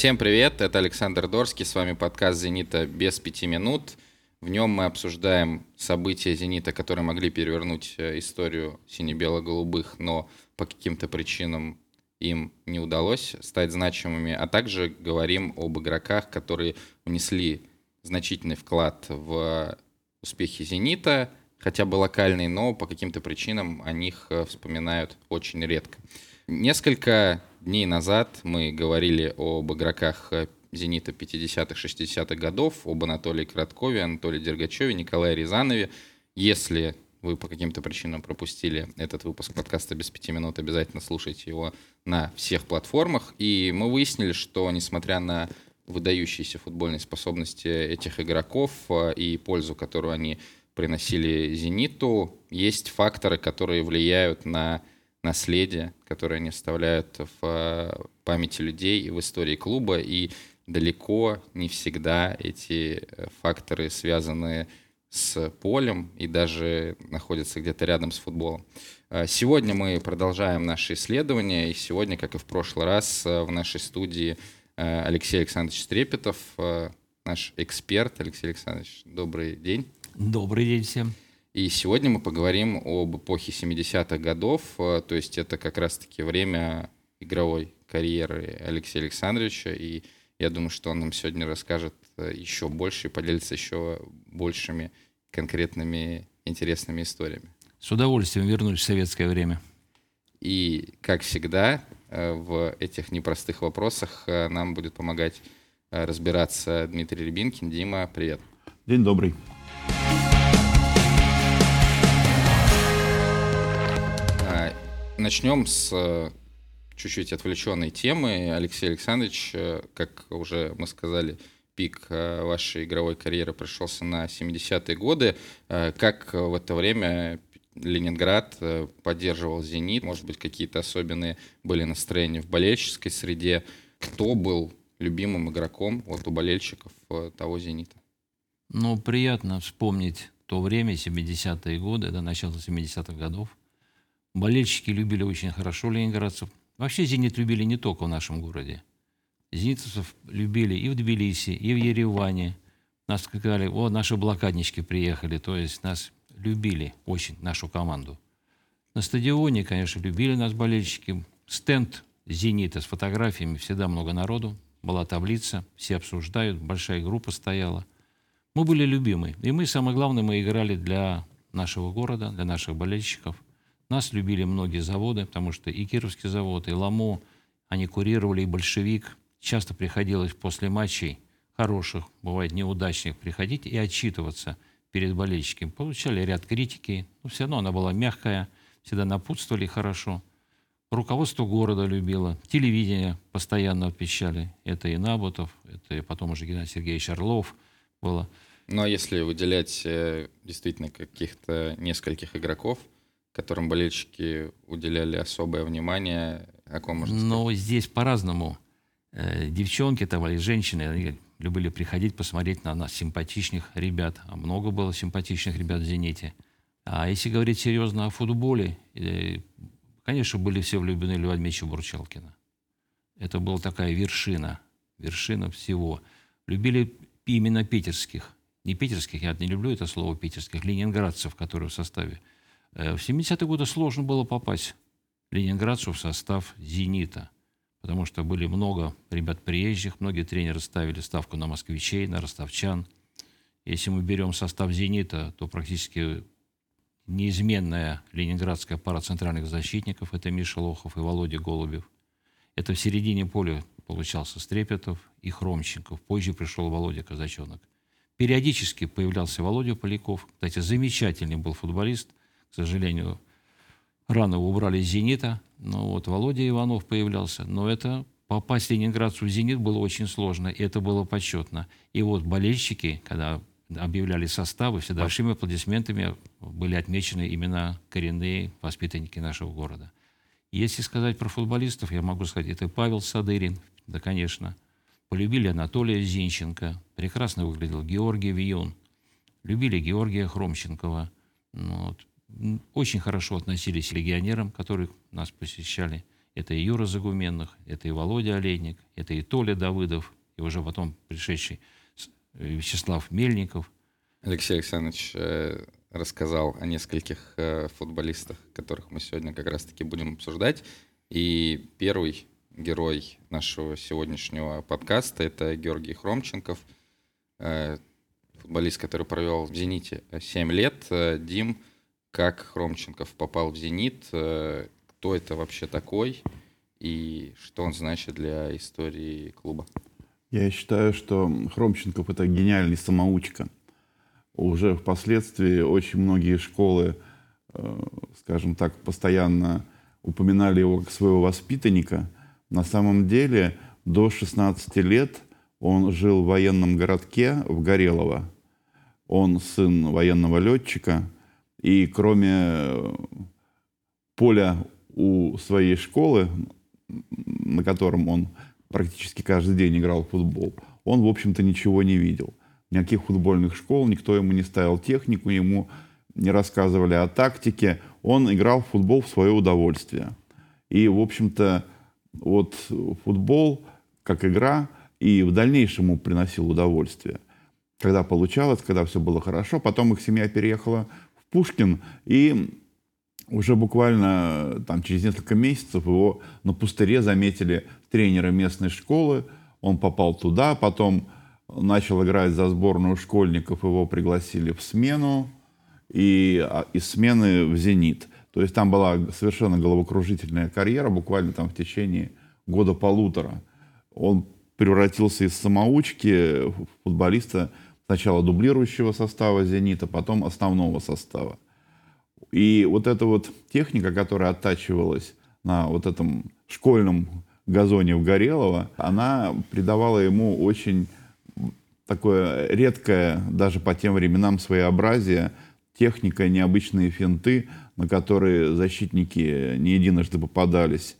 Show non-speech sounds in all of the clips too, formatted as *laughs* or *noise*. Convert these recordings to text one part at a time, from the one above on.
Всем привет, это Александр Дорский, с вами подкаст «Зенита без пяти минут». В нем мы обсуждаем события «Зенита», которые могли перевернуть э, историю сине-бело-голубых, но по каким-то причинам им не удалось стать значимыми, а также говорим об игроках, которые внесли значительный вклад в успехи «Зенита», хотя бы локальный, но по каким-то причинам о них э, вспоминают очень редко. Несколько дней назад мы говорили об игроках э, «Зенита» 50-х, 60-х годов, об Анатолии Краткове, Анатолии Дергачеве, Николае Рязанове. Если вы по каким-то причинам пропустили этот выпуск подкаста «Без пяти минут», обязательно слушайте его на всех платформах. И мы выяснили, что, несмотря на выдающиеся футбольные способности этих игроков э, и пользу, которую они приносили «Зениту», есть факторы, которые влияют на наследие, которое они оставляют в э, памяти людей и в истории клуба, и далеко не всегда эти э, факторы связаны с полем и даже находятся где-то рядом с футболом. Э, сегодня мы продолжаем наше исследование, и сегодня, как и в прошлый раз, в нашей студии Алексей Александрович Стрепетов, наш эксперт. Алексей Александрович, добрый день. Добрый день всем. И сегодня мы поговорим об эпохе 70-х годов, э, то есть это как раз-таки время игровой карьеры Алексея Александровича, и я думаю, что он нам сегодня расскажет э, еще больше и поделится еще большими конкретными интересными историями. С удовольствием вернусь в советское время. И, как всегда, э, в этих непростых вопросах нам будет помогать разбираться Дмитрий Рябинкин. Дима, привет. День добрый. Начнем с э, чуть-чуть отвлеченной темы. Алексей Александрович, э, как уже мы сказали, пик э, вашей игровой карьеры пришелся на 70-е годы. Как в это время Ленинград поддерживал «Зенит»? Может быть, какие-то особенные были настроения в болельческой среде? Кто был любимым игроком вот у болельщиков того «Зенита»? Ну, приятно вспомнить то время, 70-е годы, это начало 70-х годов. Болельщики любили очень хорошо ленинградцев. Вообще «Зенит» любили не только в нашем городе. Зенитовцев любили и в Тбилиси, и в Ереване. Нас сказали, о, наши блокаднички приехали. То есть нас любили очень, нашу команду. На стадионе, конечно, любили нас болельщики. Стенд «Зенита» с фотографиями, всегда много народу. Была таблица, все обсуждают, большая группа стояла. Мы были любимы. И мы, самое главное, мы играли для нашего города, для наших болельщиков – нас любили многие заводы, потому что и Кировский завод, и Ламо, они курировали, и большевик. Часто приходилось после матчей хороших, бывает неудачных, приходить и отчитываться перед болельщиками. Получали ряд критики, но все равно она была мягкая, всегда напутствовали хорошо. Руководство города любило, телевидение постоянно отвечали. Это и Набутов, это и потом уже Геннадий Сергеевич Орлов было. Ну а если выделять э, действительно каких-то нескольких игроков, которым болельщики уделяли особое внимание? О ком можно сказать? Ну, здесь по-разному. Э, девчонки там или женщины, они любили приходить посмотреть на нас, симпатичных ребят. А много было симпатичных ребят в «Зените». А если говорить серьезно о футболе, э, конечно, были все влюблены в Льва Дмитриевича Бурчалкина. Это была такая вершина, вершина всего. Любили именно питерских. Не питерских, я не люблю это слово питерских, ленинградцев, которые в составе. Э, в 70-е годы сложно было попасть ленинградцу в состав «Зенита», потому что были много ребят приезжих, многие тренеры ставили ставку на москвичей, на ростовчан. Если мы берем состав «Зенита», то практически неизменная ленинградская пара центральных защитников – это Миша Лохов и Володя Голубев. Это в середине поля получался Стрепетов и Хромченков. Позже пришел Володя Казачонок. Периодически появлялся Володя Поляков. Кстати, замечательный был футболист – к сожалению, рано убрали из «Зенита». Ну вот Володя Иванов появлялся. Но это попасть ленинградцу в «Зенит» было очень сложно, и это было почетно. И вот болельщики, когда объявляли составы, всегда большими аплодисментами были отмечены именно коренные воспитанники нашего города. Если сказать про футболистов, я могу сказать, это Павел Садырин, да, конечно. Полюбили Анатолия Зинченко, прекрасно выглядел Георгий Вион. Любили Георгия Хромченкова. Ну, вот очень хорошо относились к легионерам, которые нас посещали. Это и Юра Загуменных, это и Володя Олейник, это и Толя Давыдов, и уже потом пришедший э, Вячеслав Мельников. Алексей Александрович э, рассказал о нескольких э, футболистах, которых мы сегодня как раз-таки будем обсуждать. И первый герой нашего сегодняшнего подкаста — это Георгий Хромченков, футболист, который провел в «Зените» 7 лет. Дим, как Хромченков попал в «Зенит», кто это вообще такой и что он значит для истории клуба? Я считаю, что Хромченков это гениальный самоучка. Уже впоследствии очень многие школы, э, скажем так, постоянно упоминали его как своего воспитанника. На самом деле до 16 лет он жил в военном городке в Горелово. Он сын военного летчика. И кроме поля у своей школы, на котором он практически каждый день играл в футбол, он, в общем-то, ничего не видел. Никаких футбольных школ, никто ему не ставил технику, ему не рассказывали о тактике. Он играл в футбол в свое удовольствие. И, в общем-то, вот футбол как игра и в дальнейшем ему приносил удовольствие. Когда получалось, когда все было хорошо. Потом их семья переехала Пушкин, и уже буквально там, через несколько месяцев его на пустыре заметили тренеры местной школы. Он попал туда, потом начал играть за сборную школьников, его пригласили в смену, и а, из смены в «Зенит». То есть там была совершенно головокружительная карьера, буквально там в течение года-полутора. Он превратился из самоучки в футболиста сначала дублирующего состава «Зенита», потом основного состава. И вот эта вот техника, которая оттачивалась на вот этом школьном газоне в Горелово, она придавала ему очень такое редкое, даже по тем временам, своеобразие, техника, необычные финты, на которые защитники не единожды попадались.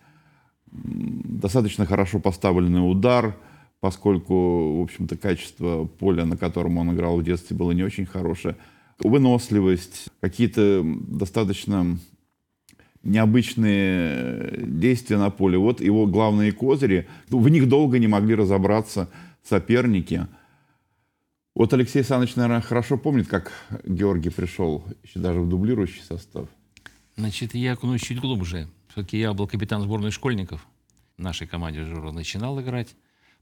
Достаточно хорошо поставленный удар, поскольку, в общем-то, качество поля, на котором он играл в детстве, было не очень хорошее выносливость, какие-то достаточно необычные действия на поле. Вот его главные козыри. В них долго не могли разобраться соперники. Вот Алексей Александрович, наверное, хорошо помнит, как Георгий пришел еще даже в дублирующий состав. Значит, я окунусь чуть глубже. Все-таки я был капитан сборной школьников. В нашей команде Жора начинал играть.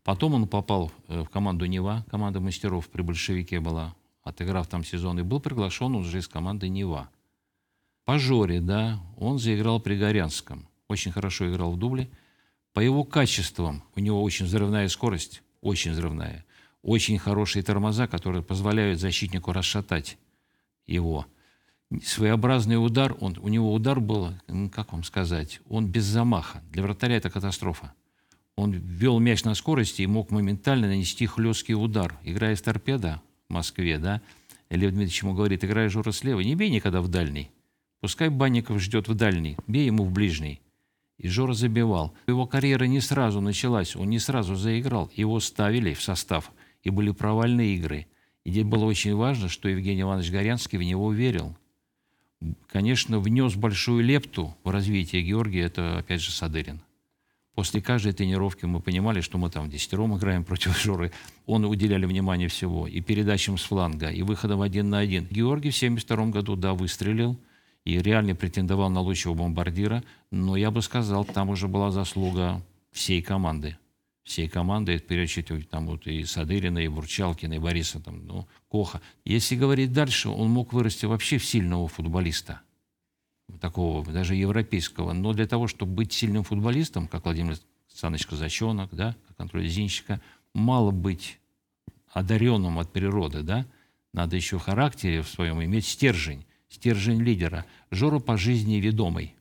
Потом он попал э, в команду Нева. Команда мастеров при большевике была отыграв там сезон, и был приглашен уже из команды Нева. По Жоре, да, он заиграл при Горянском. Очень хорошо играл в дубле. По его качествам, у него очень взрывная скорость, очень взрывная. Очень хорошие тормоза, которые позволяют защитнику расшатать его. Своеобразный удар, он, у него удар был, как вам сказать, он без замаха. Для вратаря это катастрофа. Он ввел мяч на скорости и мог моментально нанести хлесткий удар. Играя с торпеда, Москве, да, Лев Дмитриевич ему говорит, играй Жора слева, не бей никогда в дальний. Пускай Банников ждет в дальний, бей ему в ближний. И Жора забивал. Его карьера не сразу началась, он не сразу заиграл. Его ставили в состав, и были провальные игры. И здесь было очень важно, что Евгений Иванович Горянский в него верил. Конечно, внес большую лепту в развитие Георгия, это опять же Садырин. После каждой тренировки мы понимали, что мы там десятером играем против *laughs* Жоры. Он уделяли внимание всего. И передачам с фланга, и выходом один на один. Георгий в 1972 году, да, выстрелил. И реально претендовал на лучшего бомбардира. Но я бы сказал, там уже была заслуга всей команды. Всей команды, прежде там вот и Садырина, и Бурчалкина, и Бориса, там, ну, Коха. Если говорить дальше, он мог вырасти вообще в сильного футболиста – такого даже европейского. Но для того, чтобы быть сильным футболистом, как Владимир Александрович Казачонок, да, как Анатолий Зинченко, мало быть одаренным от природы, да, надо еще в характере в своем иметь стержень, стержень лидера. Жора по жизни ведомый.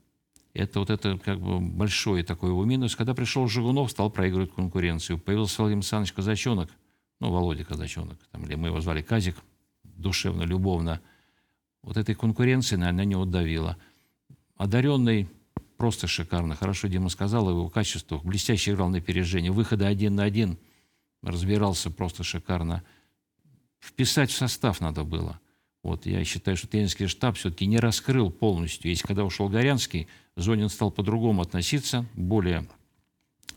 Это вот это как бы большой такой его минус. Когда пришел Жигунов, стал проигрывать конкуренцию. Появился Владимир Александрович Казачонок, ну, Володя Казачонок, там, или мы его звали Казик, душевно, любовно. Вот этой конкуренции, наверное, не удавило. Одаренный просто шикарно. Хорошо Дима сказал о его качествах. Блестяще играл на опережение. Выходы один на один. Разбирался просто шикарно. Вписать в состав надо было. Вот, я считаю, что тренерский штаб все-таки не раскрыл полностью. Если когда ушел Горянский, Зонин стал по-другому относиться, более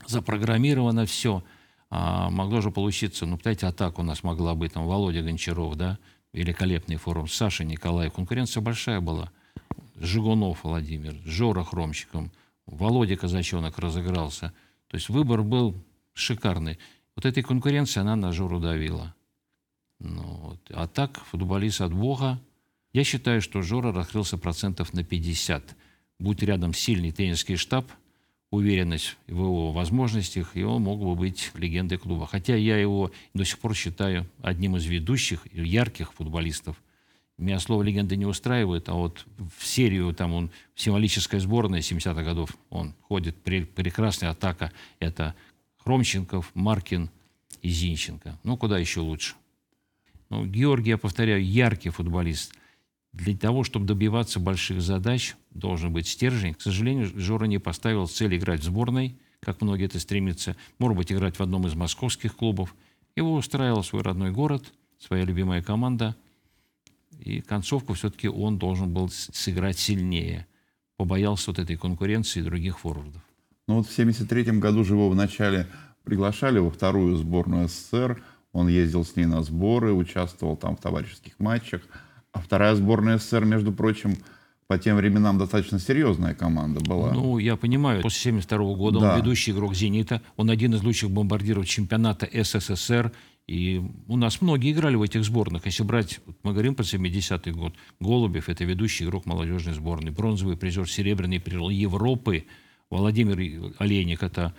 запрограммировано все. А могло же получиться, ну, знаете, атака у нас могла быть, там, Володя Гончаров, да, великолепный форум, Саша Николай, конкуренция большая была. Жигунов Владимир, Жора Хромчиком, Володя Казачонок разыгрался. То есть выбор был шикарный. Вот этой конкуренции она на Жору давила. Ну, вот. А так, футболист от Бога. Я считаю, что Жора раскрылся процентов на 50. Будь рядом сильный тренерский штаб, уверенность в его возможностях, и он мог бы быть легендой клуба. Хотя я его до сих пор считаю одним из ведущих, ярких футболистов. Меня слово «легенда» не устраивает, а вот в серию, там он, символическая сборная 70-х годов, он ходит, прекрасная атака. Это Хромченков, Маркин и Зинченко. Ну, куда еще лучше? Ну, Георгий, я повторяю, яркий футболист. Для того, чтобы добиваться больших задач, должен быть стержень. К сожалению, Жора не поставил цель играть в сборной, как многие это стремятся. Может быть, играть в одном из московских клубов. Его устраивал свой родной город, своя любимая команда. И концовку все-таки он должен был сыграть сильнее. Побоялся вот этой конкуренции других форвардов. Ну вот в 1973 году же его вначале приглашали во вторую сборную СССР. Он ездил с ней на сборы, участвовал там в товарищеских матчах. А вторая сборная СССР, между прочим, по тем временам достаточно серьезная команда была. Ну, я понимаю, после 1972 года да. он ведущий игрок «Зенита», он один из лучших бомбардиров чемпионата СССР, и у нас многие играли в этих сборных. Если брать, мы говорим про 70-й год, Голубев – это ведущий игрок молодежной сборной, бронзовый призер, серебряный призер Европы, Владимир Олейник – это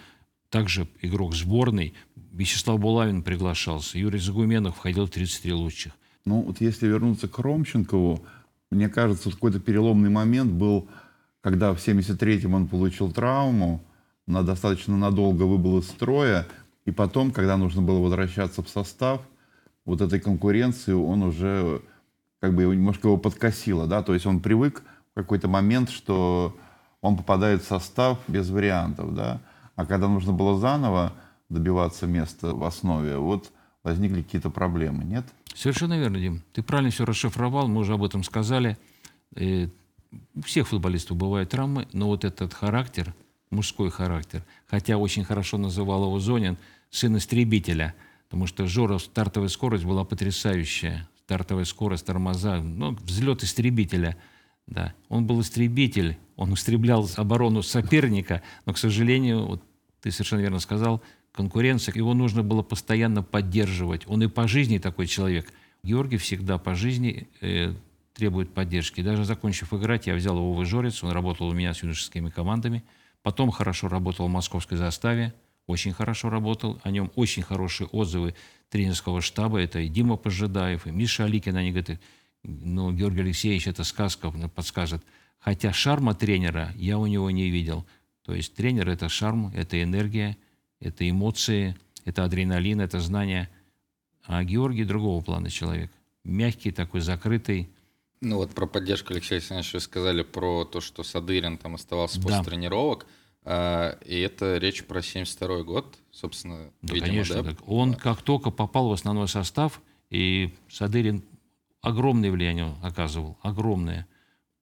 также игрок сборной, Вячеслав Булавин приглашался, Юрий Загуменов входил в 33 лучших. Ну, вот если вернуться к Ромченкову, мне кажется, какой-то переломный момент был, когда в 73-м он получил травму, на достаточно надолго выбыл из строя, и потом, когда нужно было возвращаться в состав, вот этой конкуренции он уже как бы немножко его подкосило, да, то есть он привык в какой-то момент, что он попадает в состав без вариантов, да, а когда нужно было заново добиваться места в основе, вот возникли какие-то проблемы, нет? Совершенно верно, Дим. Ты правильно все расшифровал, мы уже об этом сказали. И у всех футболистов бывают травмы, но вот этот характер, мужской характер, хотя очень хорошо называл его Зонин, сын истребителя, потому что Жора, стартовая скорость была потрясающая. Стартовая скорость, тормоза, ну, взлет истребителя. Да. Он был истребитель, он истреблял оборону соперника, но, к сожалению, вот ты совершенно верно сказал, конкуренция, его нужно было постоянно поддерживать. Он и по жизни такой человек. Георгий всегда по жизни э, требует поддержки. Даже закончив играть, я взял его в Ижорец, он работал у меня с юношескими командами. Потом хорошо работал в московской заставе, очень хорошо работал. О нем очень хорошие отзывы тренерского штаба. Это и Дима Пожидаев, и Миша Аликин. Они говорят, ну, Георгий Алексеевич, это сказка, подскажет. Хотя шарма тренера я у него не видел. То есть тренер – это шарм, это энергия, это эмоции, это адреналин, это знание. А Георгий другого плана человек. Мягкий такой, закрытый. Ну вот про поддержку Алексея Александровича вы сказали про то, что Садырин там оставался да. после тренировок. А, и это речь про 72 год, собственно, да, видимо, конечно. Да? Он как только попал в основной состав, и Садырин огромное влияние оказывал, огромное.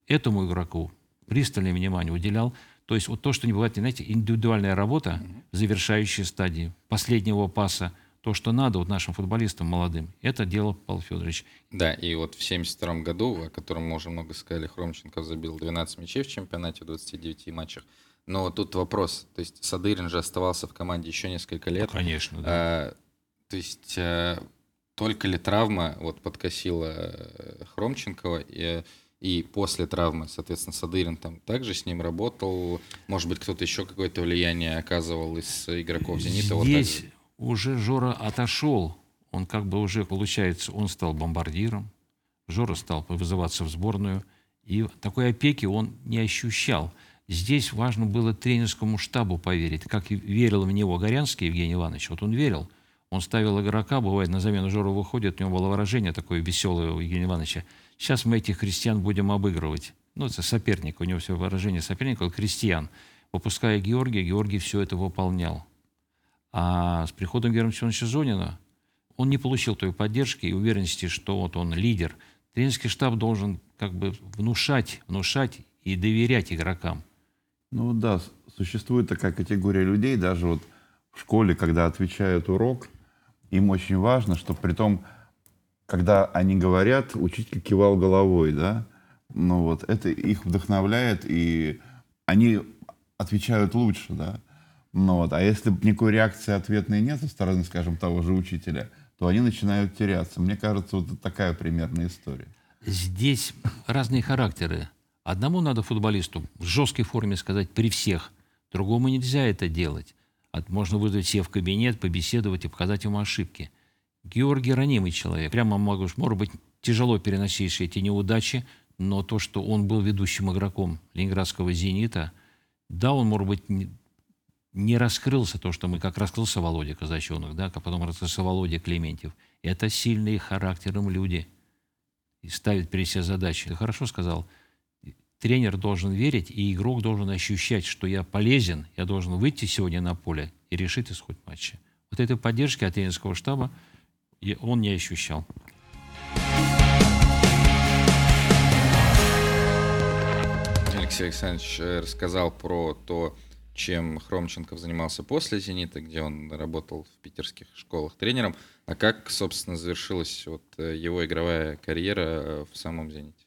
Этому игроку пристальное внимание уделял. То есть вот то, что не бывает, знаете, индивидуальная работа, завершающая стадии, последнего паса, то, что надо вот нашим футболистам молодым, это дело Павел Федорович. Да, и вот в 72 году, о котором мы уже много сказали, Хромченко забил 12 мячей в чемпионате в 29 матчах. Но тут вопрос, то есть Садырин же оставался в команде еще несколько лет. Ну, конечно, да. А, то есть а, только ли травма вот подкосила э, Хромченкова, и и после травмы, соответственно, Садырин там также с ним работал. Может быть, кто-то еще какое-то влияние оказывал из игроков «Зенита». Здесь вот уже Жора отошел. Он как бы уже, получается, он стал бомбардиром. Жора стал вызываться в сборную. И такой опеки он не ощущал. Здесь важно было тренерскому штабу поверить. Как верил в него Горянский Евгений Иванович. Вот он верил. Он ставил игрока, бывает, на замену Жора выходит, у него было выражение такое веселое у Евгения Ивановича – Сейчас мы этих христиан будем обыгрывать. Ну, это соперник, у него все выражение соперника, крестьян. Выпуская Георгия, Георгий все это выполнял. А с приходом Георгия Семеновича Зонина он не получил той поддержки и уверенности, что вот он лидер. тренерский штаб должен как бы внушать, внушать и доверять игрокам. Ну да, существует такая категория людей, даже вот в школе, когда отвечают урок, им очень важно, что при том, когда они говорят, учитель кивал головой, да, ну вот, это их вдохновляет, и они отвечают лучше, да. Ну вот, а если никакой реакции ответной нет со стороны, скажем, того же учителя, то они начинают теряться. Мне кажется, вот такая примерная история. Здесь разные характеры. Одному надо футболисту в жесткой форме сказать при всех, другому нельзя это делать. Можно вызвать все в кабинет, побеседовать и показать ему ошибки. Георгий ранимый человек. Прямо могу, может быть, тяжело переносивший эти неудачи, но то, что он был ведущим игроком ленинградского «Зенита», да, он, может быть, не раскрылся, то, что мы, как раскрылся Володя Казачонок, да, как потом раскрылся Володя Клементьев. Это сильные характером люди и ставят перед себе задачи. Ты хорошо сказал, тренер должен верить, и игрок должен ощущать, что я полезен, я должен выйти сегодня на поле и решить исход матча. Вот этой поддержки от тренерского штаба он не ощущал. Алексей Александрович э, рассказал про то, чем Хромченков занимался после «Зенита», где он работал в питерских школах тренером. А как, собственно, завершилась вот э, его игровая карьера э, в самом «Зените»?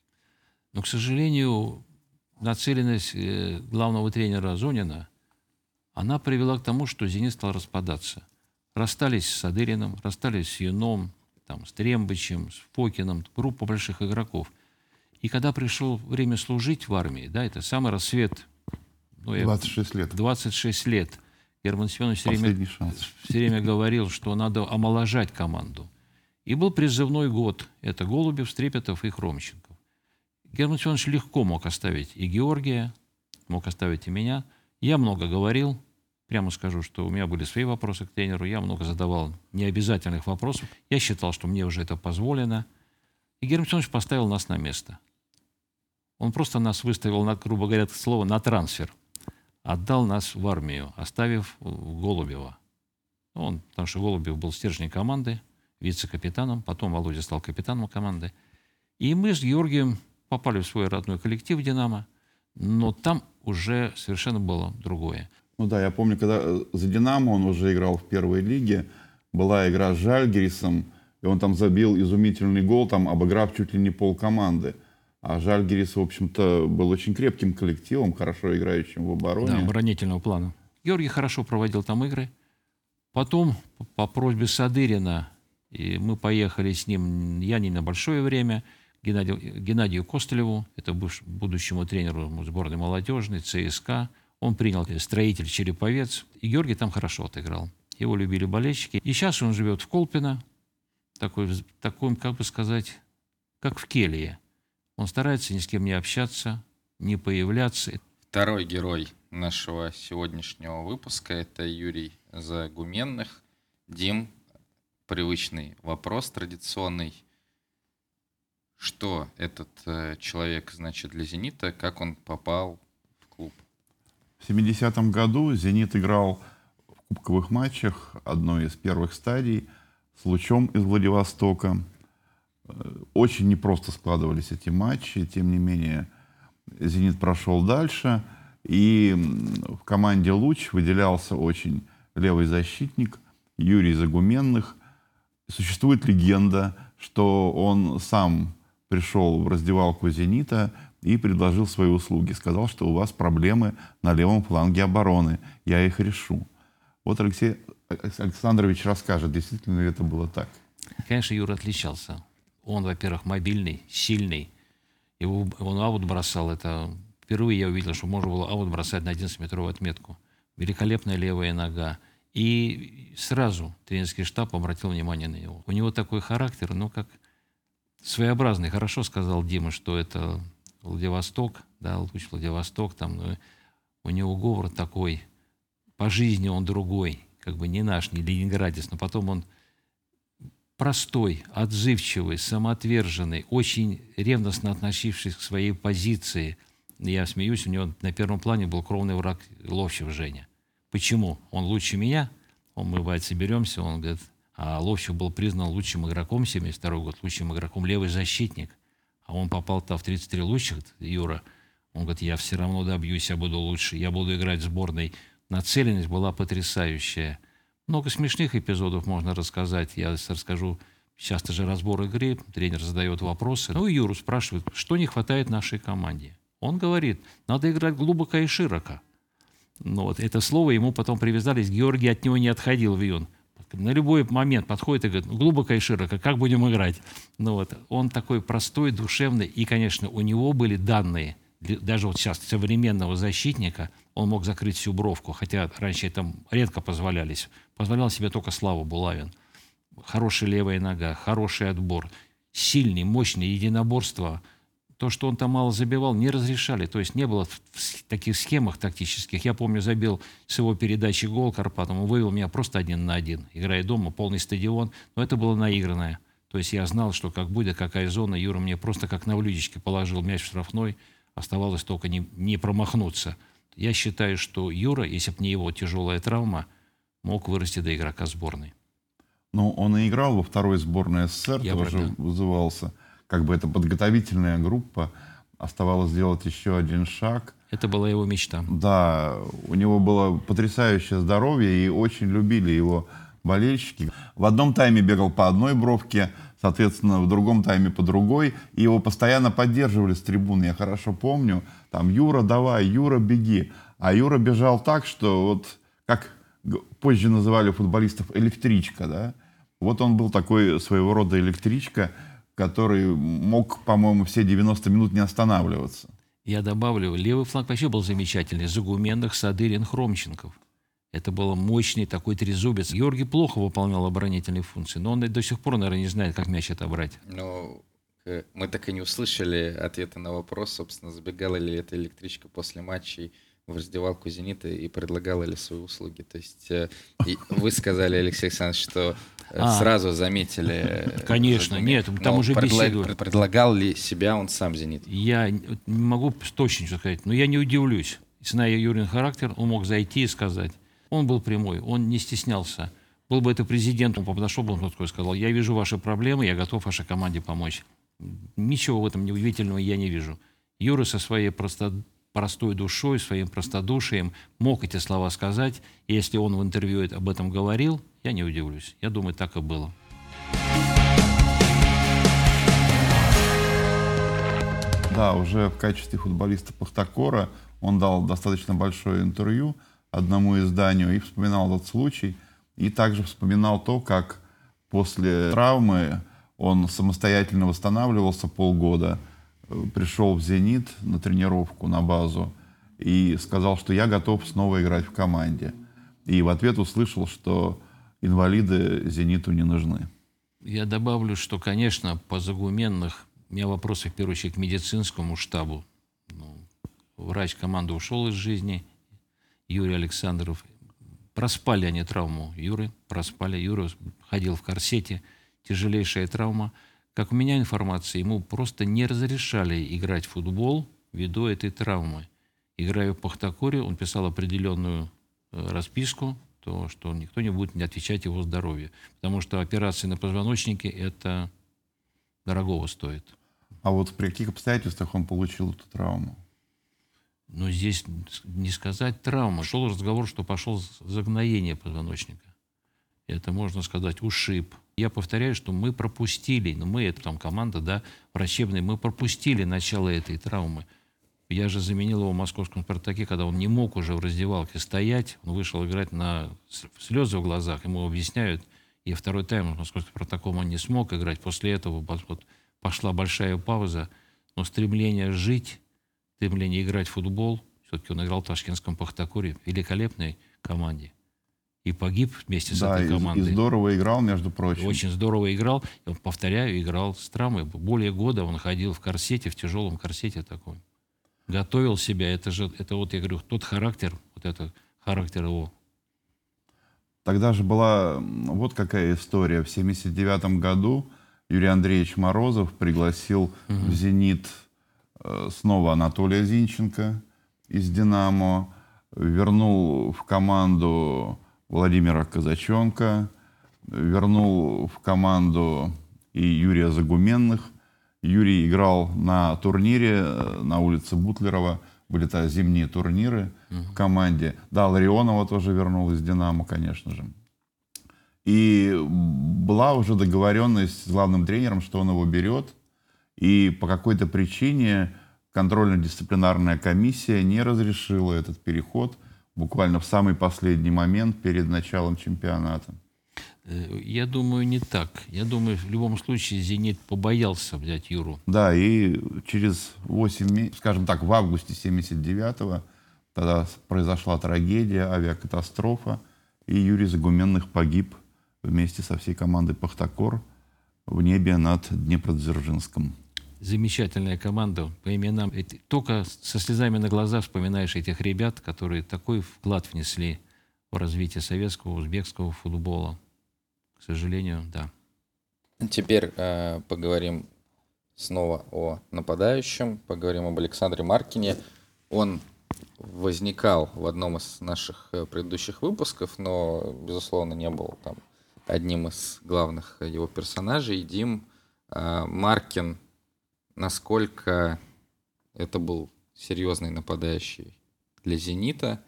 Но, к сожалению, нацеленность главного тренера Зонина, она привела к тому, что «Зенит» стал распадаться. Расстались с Адыриным, расстались с Юном, там, с Трембычем, с Фокином, группа больших игроков. И когда пришло время служить в армии, да, это самый рассвет. Ну, 26 лет. 26 лет. Герман Семенович все время, *laughs* все время говорил, что надо омоложать команду. И был призывной год. Это Голубев, Стрепетов и Хромченков. Герман Семенович легко мог оставить и Георгия, мог оставить и меня. Я много говорил, Прямо скажу, что у меня были свои вопросы к тренеру, я много задавал необязательных вопросов. Я считал, что мне уже это позволено. И Герман Семенович поставил нас на место. Он просто нас выставил, на, грубо говоря, слово, на трансфер. Отдал нас в армию, оставив Голубева. Он, потому что Голубев был стержнем команды, вице-капитаном, потом Володя стал капитаном команды. И мы с Георгием попали в свой родной коллектив «Динамо», но там уже совершенно было другое. Ну да, я помню, когда э, за «Динамо» он уже играл в первой лиге, была игра с Жальгерисом, и он там забил изумительный гол, там обыграв чуть ли не пол команды. А Жальгерис, в общем-то, был очень крепким коллективом, хорошо играющим в обороне. Да, оборонительного плана. Георгий хорошо проводил там игры. Потом, по просьбе Садырина, и мы поехали с ним, я не на большое время, Геннадию, Геннадию Костылеву, это будущему тренеру сборной молодежной, ЦСКА, он принял строитель Череповец, и Георгий там хорошо отыграл. Его любили болельщики. И сейчас он живет в Колпино, такой, такой, как бы сказать, как в келье. Он старается ни с кем не общаться, не появляться. Второй герой нашего сегодняшнего выпуска – это Юрий Загуменных. Дим, привычный вопрос традиционный. Что этот э, человек значит для «Зенита», как он попал в 70-м году «Зенит» играл в кубковых матчах одной из первых стадий с «Лучом» из Владивостока. Э, очень непросто складывались эти матчи, тем не менее «Зенит» прошел дальше, и в команде «Луч» выделялся очень левый защитник Юрий Загуменных. Существует легенда, что он сам пришел в раздевалку «Зенита», и предложил свои услуги. Сказал, что у вас проблемы на левом фланге обороны. Я их решу. Вот Алексей Александрович расскажет, действительно ли это было так. Конечно, Юра отличался. Он, во-первых, мобильный, сильный. Его, он аут бросал. Это впервые я увидел, что можно было аут бросать на 11-метровую отметку. Великолепная левая нога. И сразу тренерский штаб обратил внимание на него. У него такой характер, ну, как своеобразный. Хорошо сказал Дима, что это Владивосток, да, луч Владивосток, там, ну, у него говор такой, по жизни он другой, как бы не наш, не ленинградец, но потом он простой, отзывчивый, самоотверженный, очень ревностно относившийся к своей позиции. Я смеюсь, у него на первом плане был кровный враг Ловчев Женя. Почему? Он лучше меня, он, мы, бывает, соберемся, он говорит, а Ловчев был признан лучшим игроком 72 год, лучшим игроком левый защитник – а он попал-то в 33 лучших, Юра. Он говорит, я все равно добьюсь, я буду лучше, я буду играть в сборной. Нацеленность была потрясающая. Много смешных эпизодов можно рассказать. Я расскажу часто же разбор игры, тренер задает вопросы. Ну и Юру спрашивает, что не хватает нашей команде. Он говорит, надо играть глубоко и широко. Ну, вот это слово ему потом привязались, Георгий от него не отходил в июн. На любой момент подходит и говорит, «Ну, глубоко и широко, как будем играть? Ну, вот, он такой простой, душевный, и, конечно, у него были данные, даже вот сейчас современного защитника, он мог закрыть всю бровку, хотя раньше это редко позволялись. Позволял себе только Слава Булавин. Хорошая левая нога, хороший отбор, сильный, мощный единоборство – то, что он там мало забивал, не разрешали. То есть не было в таких схемах тактических. Я помню, забил с его передачи гол Карпатом, он вывел меня просто один на один, играя дома, полный стадион. Но это было наигранное. То есть я знал, что как будет, какая зона. Юра мне просто как на блюдечке положил мяч в штрафной. Оставалось только не, не промахнуться. Я считаю, что Юра, если бы не его тяжелая травма, мог вырасти до игрока сборной. Ну, он и играл во второй сборной СССР, Я тоже да. вызывался как бы это подготовительная группа. Оставалось сделать еще один шаг. Это была его мечта. Да, у него было потрясающее здоровье, и очень любили его болельщики. В одном тайме бегал по одной бровке, соответственно, в другом тайме по другой, и его постоянно поддерживали с трибуны. Я хорошо помню, там, Юра, давай, Юра, беги. А Юра бежал так, что вот, как позже называли футболистов, электричка, да. Вот он был такой своего рода электричка, который мог, по-моему, все 90 минут не останавливаться. Я добавлю, левый фланг вообще был замечательный. Загуменных, Садырин, Хромченков. Это был мощный такой трезубец. Георгий плохо выполнял оборонительные функции, но он до сих пор, наверное, не знает, как мяч отобрать. Ну, мы так и не услышали ответа на вопрос, собственно, забегала ли эта электричка после матчей в раздевалку «Зенита» и предлагала ли свои услуги. То есть э, вы сказали, Алексей Александрович, что а. сразу заметили. Э, Конечно, нет, там уже предлаг, беседуют. Предлагал ли себя он сам «Зенит»? Я не могу точно сказать, но я не удивлюсь. Зная Юрин характер, он мог зайти и сказать. Он был прямой, он не стеснялся. Был бы это президент, он подошел бы, он такой сказал, я вижу ваши проблемы, я готов вашей команде помочь. Ничего в этом удивительного я не вижу. Юра со своей просто простой душой, своим простодушием мог эти слова сказать. Если он в интервью об этом говорил, я не удивлюсь. Я думаю, так и было. Да, уже в качестве футболиста Пахтакора он дал достаточно большое интервью одному изданию и вспоминал этот случай. И также вспоминал то, как после травмы он самостоятельно восстанавливался полгода – пришел в «Зенит» на тренировку, на базу, и сказал, что я готов снова играть в команде. И в ответ услышал, что инвалиды «Зениту» не нужны. Я добавлю, что, конечно, по загуменных у меня вопросы, в первую очередь, к медицинскому штабу. Ну, врач команды ушел из жизни, Юрий Александров. Проспали они травму Юры, проспали. Юра ходил в корсете, тяжелейшая травма – как у меня информация, ему просто не разрешали играть в футбол ввиду этой травмы. Играя в Пахтакоре, он писал определенную э, расписку, то, что никто не будет не отвечать его здоровью. Потому что операции на позвоночнике это дорогого стоит. А вот при каких обстоятельствах он получил эту травму? Ну, здесь не сказать травма. Шел разговор, что пошел загноение позвоночника. Это, можно сказать, ушиб, я повторяю, что мы пропустили, ну мы, это там команда, да, врачебная, мы пропустили начало этой травмы. Я же заменил его в московском «Спартаке», когда он не мог уже в раздевалке стоять. Он вышел играть на слезы в глазах. Ему объясняют. И второй тайм в московском «Спартаком» он не смог играть. После этого вот пошла большая пауза. Но стремление жить, стремление играть в футбол, все-таки он играл в ташкентском «Пахтакуре», великолепной команде и погиб вместе с да, этой командой. И, и здорово играл, между прочим. Очень здорово играл. И, повторяю, играл с травмой. Более года он ходил в корсете, в тяжелом корсете такой. Готовил себя. Это же, это вот, я говорю, тот характер, вот это характер его. Тогда же была вот какая история. В 79 году Юрий Андреевич Морозов пригласил угу. в «Зенит» снова Анатолия Зинченко из «Динамо», вернул в команду Владимира Казаченко, вернул в команду и Юрия Загуменных Юрий играл на турнире э, на улице Бутлерова. Были то зимние турниры в команде. Да, Ларионова тоже вернул из «Динамо», конечно же. И была уже договоренность с главным тренером, что он его берет. И по какой-то причине контрольно-дисциплинарная комиссия не разрешила этот переход буквально в самый последний момент перед началом чемпионата. Э, я думаю, не так. Я думаю, в любом случае «Зенит» побоялся взять Юру. Да, и через 8 месяцев, скажем так, в августе 79-го тогда произошла трагедия, авиакатастрофа, и Юрий Загуменных погиб вместе со всей командой «Пахтакор» в небе над Днепродзержинском. Замечательная команда по именам. Только со слезами на глазах вспоминаешь этих ребят, которые такой вклад внесли в развитие советского, узбекского футбола. К сожалению, да. Теперь э, поговорим снова о нападающем, поговорим об Александре Маркине. Он возникал в одном из наших э, предыдущих выпусков, но, безусловно, не был там одним из главных его персонажей. Дим э, Маркин, насколько это был серьезный нападающий для «Зенита»,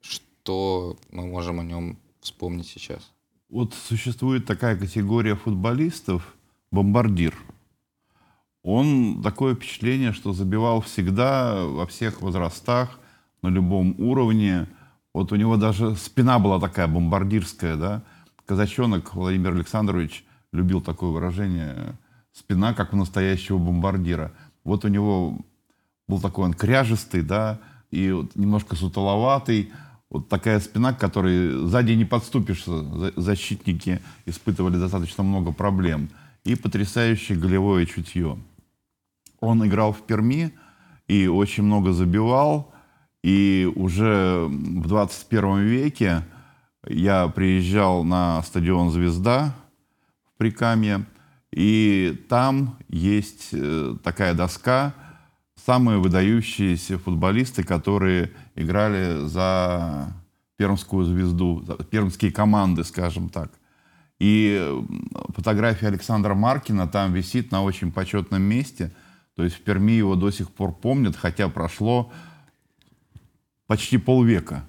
что мы можем о нем вспомнить сейчас? Вот существует такая категория футболистов – бомбардир. Он такое впечатление, что забивал всегда, во всех возрастах, на любом уровне. Вот у него даже спина была такая бомбардирская, да. Казачонок Владимир Александрович любил такое выражение «спина, как у настоящего бомбардира». Вот у него был такой он кряжистый, да, и вот немножко сутуловатый – вот такая спина, к которой сзади не подступишься. Защитники испытывали достаточно много проблем. И потрясающее голевое чутье. Он играл в Перми и очень много забивал. И уже в 21 веке я приезжал на стадион «Звезда» в Прикамье, и там есть э, такая доска – самые выдающиеся футболисты, которые играли за пермскую звезду, пермские команды, скажем так. И фотография Александра Маркина там висит на очень почетном месте. То есть в Перми его до сих пор помнят, хотя прошло почти полвека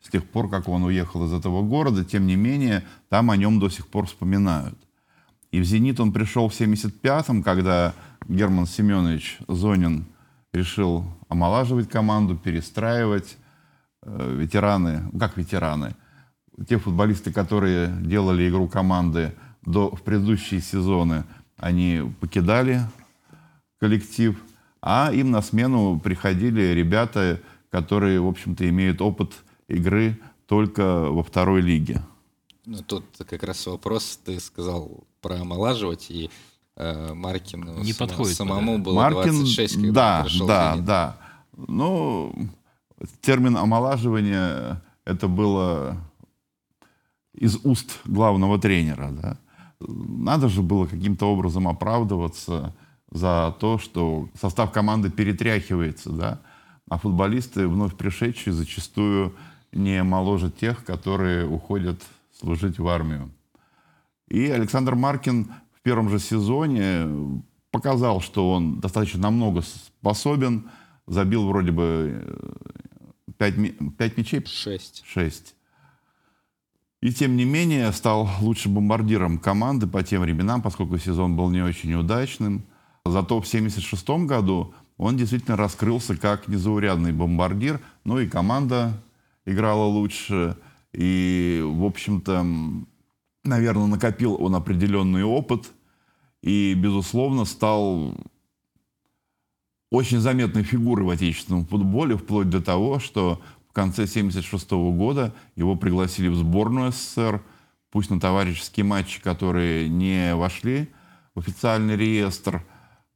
с тех пор, как он уехал из этого города. Тем не менее, там о нем до сих пор вспоминают. И в «Зенит» он пришел в 75-м, когда Герман Семенович Зонин – решил омолаживать команду, перестраивать. Э, ветераны, ну как ветераны, те футболисты, которые делали игру команды до, в предыдущие сезоны, они покидали коллектив, а им на смену приходили ребята, которые, в общем-то, имеют опыт игры только во второй лиге. Ну, тут как раз вопрос, ты сказал про омолаживать, и э, Маркину не сам, подходит, самому да. было Маркин, 26, когда да, пришел да, в да. Ну, термин омолаживание это было из уст главного тренера. Да? Надо же было каким-то образом оправдываться за то, что состав команды перетряхивается, да? а футболисты, вновь пришедшие, зачастую не моложе тех, которые уходят служить в армию. И Александр Маркин в первом же сезоне показал, что он достаточно намного способен. Забил вроде бы 5, э, 5 мячей? 6. 6. И тем не менее стал лучшим бомбардиром команды по тем временам, поскольку сезон был не очень удачным. Зато в 1976 году он действительно раскрылся как незаурядный бомбардир. Ну и команда играла лучше. И, в общем-то, наверное, накопил он определенный опыт и, безусловно, стал очень заметной фигурой в отечественном футболе, вплоть до того, что в конце 1976 года его пригласили в сборную СССР, пусть на товарищеские матчи, которые не вошли в официальный реестр,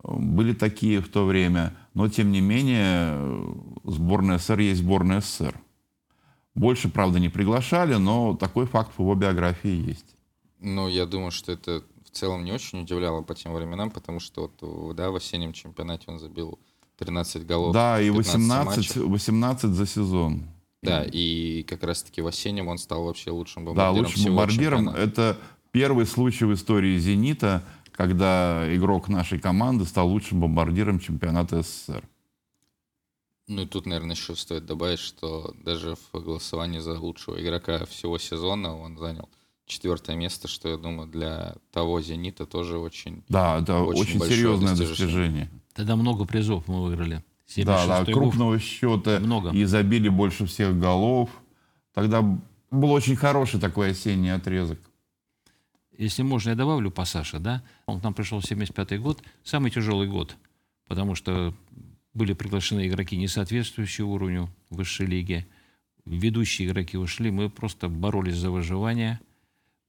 были такие в то время, но тем не менее сборная СССР есть сборная СССР. Больше, правда, не приглашали, но такой факт в его биографии есть. Ну, я думаю, что это в целом не очень удивляло по тем временам, потому что вот, да, в осеннем чемпионате он забил 13 голов. Да, и 18, 18 за сезон. Да, и как раз-таки в осеннем он стал вообще лучшим бомбардиром. Да, лучшим бомбардиром. Это первый случай в истории «Зенита», когда игрок нашей команды стал лучшим бомбардиром чемпионата СССР. Ну и тут, наверное, еще стоит добавить, что даже в голосовании за лучшего игрока всего сезона он занял четвертое место, что, я думаю, для того «Зенита» тоже очень Да, это очень, большое серьезное достижение. достижение. Тогда много призов мы выиграли. Да, да, 76-й год. крупного счета Много. и забили больше всех голов. Тогда был очень хороший такой осенний отрезок. Если можно, я добавлю по Саше, да? Он к нам пришел в 75 год, самый тяжелый год, потому что были приглашены игроки, не соответствующие уровню высшей лиги. Ведущие игроки ушли, мы просто боролись за выживание.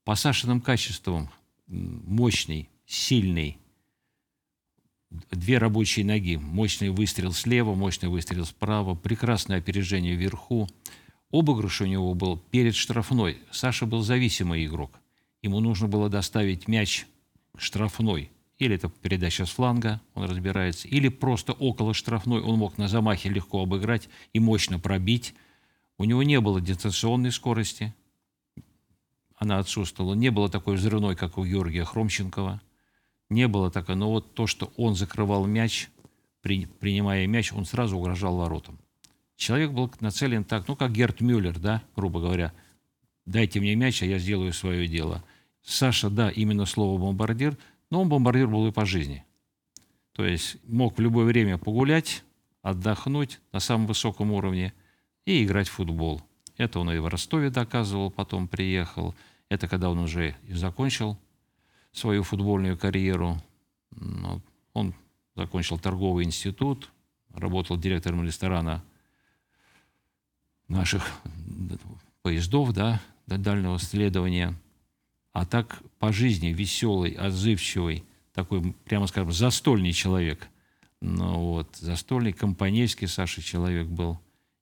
По Сашиным качествам мощный, сильный, две рабочие ноги, мощный выстрел слева, мощный выстрел справа, прекрасное опережение вверху. Обыгрыш у него был перед штрафной. Саша был зависимый игрок. Ему нужно было доставить мяч штрафной. Или это передача с фланга, он разбирается, или просто около штрафной он мог на замахе легко обыграть и мощно пробить. У него не было дистанционной скорости, она отсутствовала. Не было такой взрывной, как у Георгия Хромченкова. Не было такой, но вот то, что он закрывал мяч, при- принимая мяч, он сразу угрожал воротам. Человек был нацелен так, ну, как Герт Мюллер, да, грубо говоря. Дайте мне мяч, а я сделаю свое дело. Саша, да, именно слово бомбардир, но он бомбардир был и по жизни. То есть мог в любое время погулять, отдохнуть на самом высоком уровне и играть в футбол. Это он и в Ростове доказывал, потом приехал. Это когда он уже закончил свою футбольную карьеру. Ну, Он закончил торговый институт, работал директором ресторана наших поездов, да, до дальнего следования. А так по жизни веселый, отзывчивый, такой, прямо скажем, застольный человек. Ну вот, застольный, компанейский Саша человек был.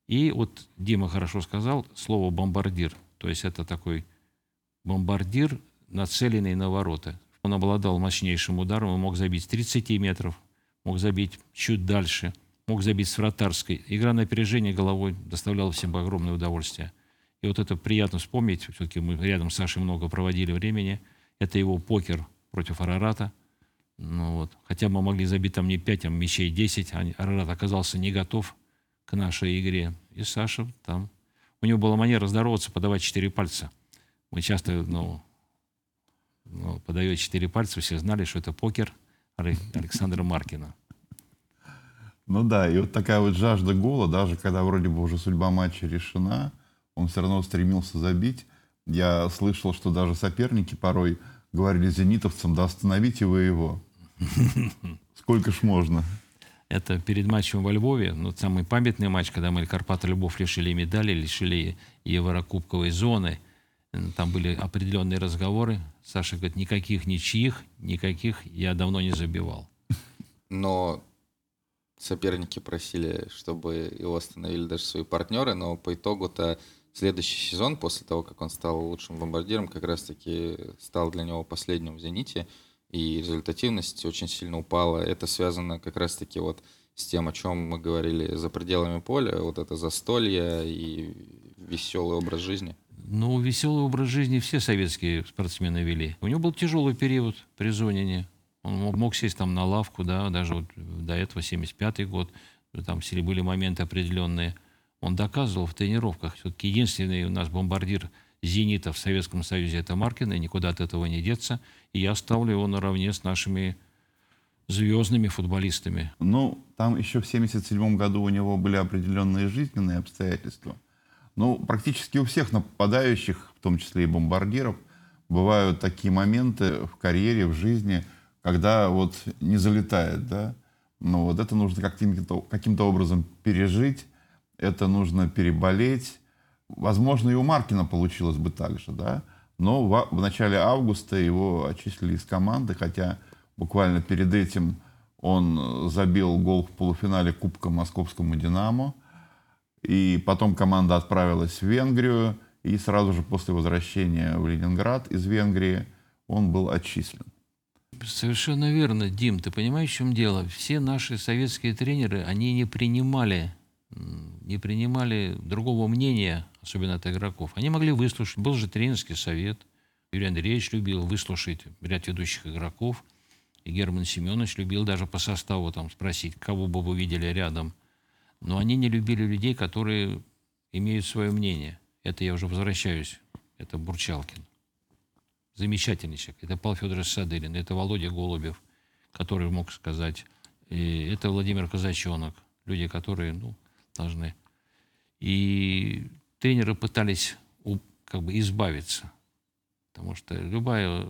И вот Дима хорошо сказал слово «бомбардир». То есть это такой бомбардир, нацеленный на ворота. Он обладал мощнейшим ударом, он мог забить с 30 метров, мог забить чуть дальше, мог забить с вратарской. Игра на опережение головой доставляла всем огромное удовольствие. И вот это приятно вспомнить. Все-таки мы рядом с Сашей много проводили времени. Это его покер против Арарата. Ну вот. Хотя мы могли забить там не 5, а мячей 10. а Арарат оказался не готов к нашей игре. И Саша там... У него была манера здороваться, подавать четыре пальца. Мы часто, ну, ну, подает четыре пальца, все знали, что это покер Александра Маркина. Ну да, и вот такая вот жажда гола, даже когда вроде бы уже судьба матча решена, он все равно стремился забить. Я слышал, что даже соперники порой говорили зенитовцам, да остановите вы его. *laughs* Сколько ж можно? Это перед матчем во Львове, ну, самый памятный матч, когда мы Карпата Любовь лишили медали, лишили Еврокубковой зоны. Там были определенные разговоры. Саша говорит, никаких ничьих, никаких я давно не забивал. Но соперники просили, чтобы его остановили даже свои партнеры, но по итогу-то следующий сезон, после того, как он стал лучшим бомбардиром, как раз-таки стал для него последним в «Зените», и результативность очень сильно упала. Это связано как раз-таки вот с тем, о чем мы говорили за пределами поля, вот это застолье и веселый образ жизни. Ну, веселый образ жизни все советские спортсмены вели. У него был тяжелый период при Зонине. Он мог, сесть там на лавку, да, даже вот до этого, 75-й год, там были моменты определенные. Он доказывал в тренировках. Все-таки единственный у нас бомбардир «Зенита» в Советском Союзе – это Маркин, и никуда от этого не деться. И я ставлю его наравне с нашими звездными футболистами. Ну, там еще в 1977 году у него были определенные жизненные обстоятельства. Ну, практически у всех нападающих, в том числе и бомбардиров, бывают такие моменты в карьере, в жизни, когда вот не залетает, да. Но вот это нужно каким-то каким образом пережить, это нужно переболеть. Возможно, и у Маркина получилось бы так же, да. Но в, в начале августа его отчислили из команды, хотя буквально перед этим он забил гол в полуфинале Кубка Московскому «Динамо». И потом команда отправилась в Венгрию, и сразу же после возвращения в Ленинград из Венгрии он был отчислен. Совершенно верно, Дим. Ты понимаешь, в чем дело? Все наши советские тренеры, они не принимали, не принимали другого мнения, особенно от игроков. Они могли выслушать. Был же тренерский совет. Юрий Андреевич любил выслушать ряд ведущих игроков. И Герман Семенович любил даже по составу там спросить, кого бы вы видели рядом. Но они не любили людей, которые имеют свое мнение. Это я уже возвращаюсь. Это Бурчалкин. Замечательный человек. Это Павел Федорович Садырин. Это Володя Голубев, который мог сказать. И это Владимир Казачонок. Люди, которые ну, должны. И тренеры пытались как бы избавиться. Потому что любая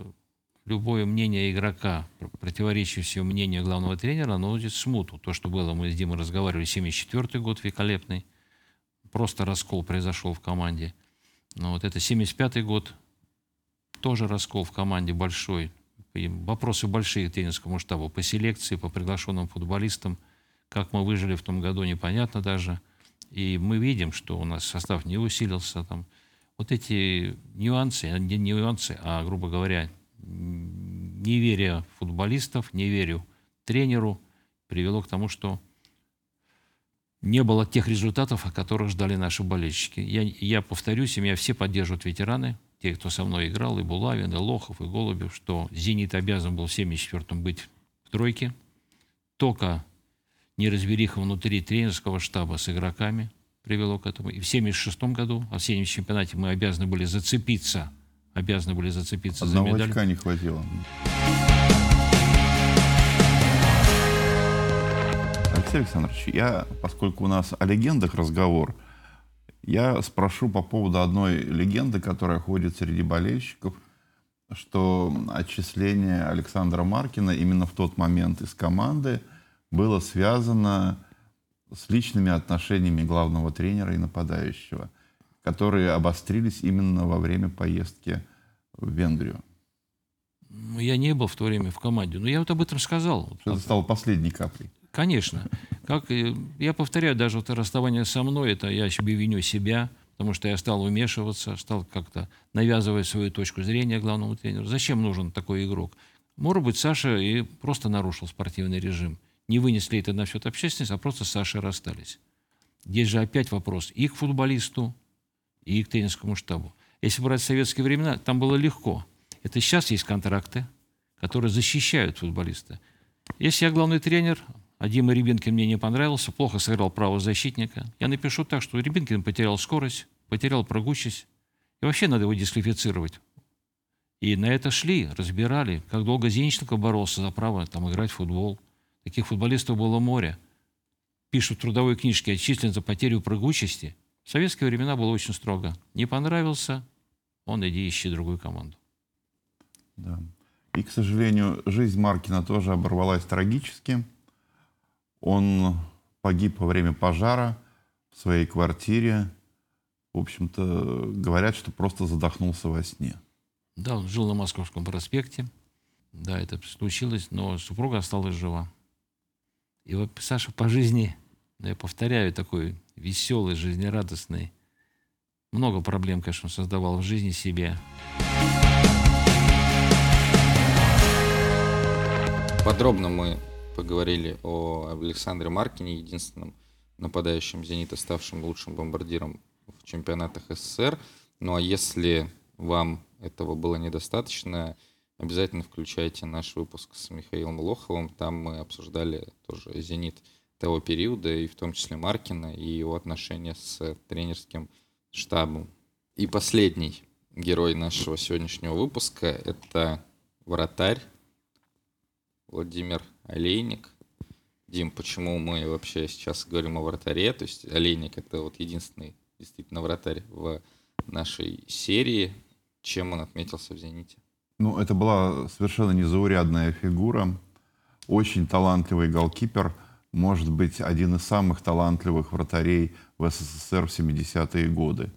любое мнение игрока, противоречащее мнению главного тренера, будет смуту. То, что было, мы с Димой разговаривали, 74 год великолепный, просто раскол произошел в команде. Но вот это 75 год, тоже раскол в команде большой. И вопросы большие к тренерскому штабу по селекции, по приглашенным футболистам. Как мы выжили в том году, непонятно даже. И мы видим, что у нас состав не усилился. Там. Вот эти нюансы, не нюансы, а, грубо говоря, неверие футболистов, неверию тренеру привело к тому, что не было тех результатов, о которых ждали наши болельщики. Я, я повторюсь, и меня все поддерживают ветераны, те, кто со мной играл, и Булавин, и Лохов, и Голубев, что «Зенит» обязан был в 74-м быть в тройке. Только неразбериха внутри тренерского штаба с игроками привело к этому. И в 76 году, а в осеннем чемпионате, мы обязаны были зацепиться – обязаны были зацепиться Одного за медаль. очка не хватило. Алексей Александрович, я, поскольку у нас о легендах разговор, я спрошу по поводу одной легенды, которая ходит среди болельщиков, что отчисление Александра Маркина именно в тот момент из команды было связано с личными отношениями главного тренера и нападающего – которые обострились именно во время поездки в Венгрию? Ну, я не был в то время в команде, но я вот об этом сказал. Это стало последней каплей. Конечно. Как, я повторяю, даже вот расставание со мной, это я себе виню себя, потому что я стал вмешиваться, стал как-то навязывать свою точку зрения главному тренеру. Зачем нужен такой игрок? Может быть, Саша и просто нарушил спортивный режим. Не вынесли это на счет общественности, а просто с Сашей расстались. Здесь же опять вопрос и к футболисту, и к тренерскому штабу. Если брать советские времена, там было легко. Это сейчас есть контракты, которые защищают футболиста. Если я главный тренер, а Дима Рябинкин мне не понравился, плохо сыграл право защитника, я напишу так, что Рябинкин потерял скорость, потерял прыгучесть, и вообще надо его дисквалифицировать. И на это шли, разбирали, как долго Зинченко боролся за право там, играть в футбол. Таких футболистов было море. Пишут в трудовой книжке, отчислен за потерю прыгучести – в советские времена было очень строго. Не понравился, он иди ищи другую команду. Да. И, к сожалению, жизнь Маркина тоже оборвалась трагически. Он погиб во время пожара в своей квартире. В общем-то, говорят, что просто задохнулся во сне. Да, он жил на Московском проспекте. Да, это случилось, но супруга осталась жива. И вот Саша по жизни, я повторяю, такой веселый, жизнерадостный. Много проблем, конечно, создавал в жизни себе. Подробно мы поговорили о Александре Маркине, единственном нападающем «Зенита», ставшем лучшим бомбардиром в чемпионатах СССР. Ну а если вам этого было недостаточно, обязательно включайте наш выпуск с Михаилом Лоховым. Там мы обсуждали тоже «Зенит» того периода, и в том числе Маркина, и его отношения с тренерским штабом. И последний герой нашего сегодняшнего выпуска – это вратарь Владимир Олейник. Дим, почему мы вообще сейчас говорим о вратаре? То есть Олейник – это вот единственный действительно вратарь в нашей серии. Чем он отметился в «Зените»? Ну, это была совершенно незаурядная фигура. Очень талантливый голкипер – может быть, один из самых талантливых вратарей в СССР в 70-е годы.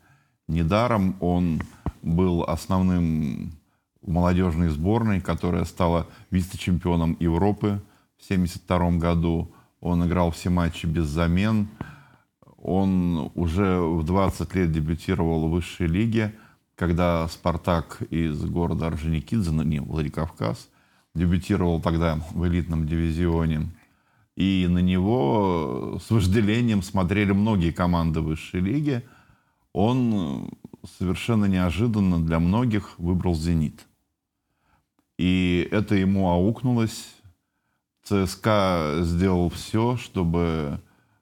Недаром он был основным в молодежной сборной, которая стала вице-чемпионом Европы в 1972 году. Он играл все матчи без замен. Он уже в 20 лет дебютировал в высшей лиге, когда «Спартак» из города Орджоникидзе, ну, не, Владикавказ, дебютировал тогда в элитном дивизионе – и на него с вожделением смотрели многие команды высшей лиги. Он совершенно неожиданно для многих выбрал «Зенит». И это ему аукнулось ЦСКА сделал все, чтобы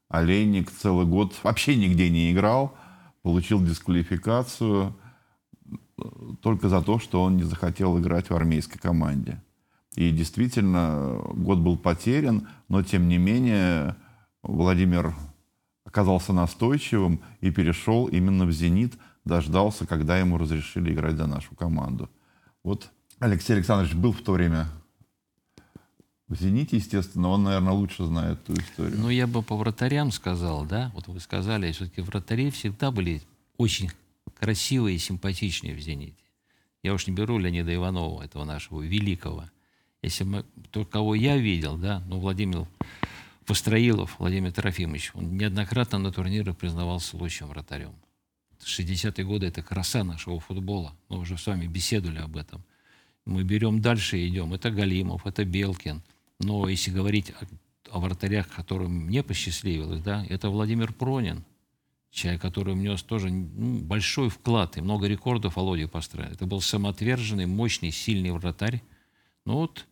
Олейник целый год вообще нигде не играл, получил дисквалификацию только за то, что он не захотел играть в армейской команде. И действительно, год был потерян, но тем не менее Владимир оказался настойчивым и перешел именно в «Зенит», дождался, когда ему разрешили играть за нашу команду. Вот Алексей Александрович был в то время в «Зените», естественно, он, наверное, лучше знает ту историю. Ну, я бы по вратарям сказал, да, вот вы сказали, все-таки вратари всегда были очень красивые и симпатичные в «Зените». Я уж не беру Леонида Иванова, этого нашего великого. Если мы, то, кого я видел, да, ну, Владимир Построилов, Владимир Трофимович, он неоднократно на турнирах признавался лучшим вратарем. 60-е годы – это краса нашего футбола. Мы уже с вами беседовали об этом. Мы берем дальше и идем. Это Галимов, это Белкин. Но если говорить о, о вратарях, которым мне посчастливилось, да, это Владимир Пронин, человек, который внес тоже ну, большой вклад и много рекордов Володя построил. Это был самоотверженный, мощный, сильный вратарь. Ну вот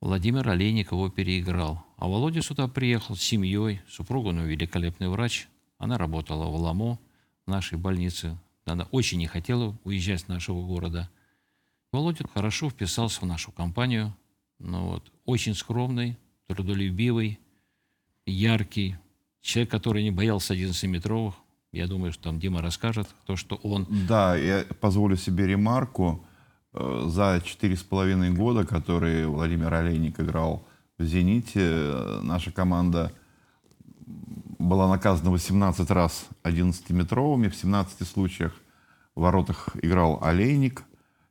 Владимир Олейник его переиграл. А Володя сюда приехал с семьей, супруга у него великолепный врач. Она работала в Ламо, в нашей больнице. Она очень не хотела уезжать с нашего города. Володя хорошо вписался в нашу компанию. Ну вот, очень скромный, трудолюбивый, яркий. Человек, который не боялся 11-метровых. Я думаю, что там Дима расскажет, то, что он... Да, я позволю себе ремарку. Э, за четыре с половиной года, которые Владимир Олейник играл в «Зените», э, наша команда была наказана 18 раз 11-метровыми. В 17 случаях в воротах играл Олейник,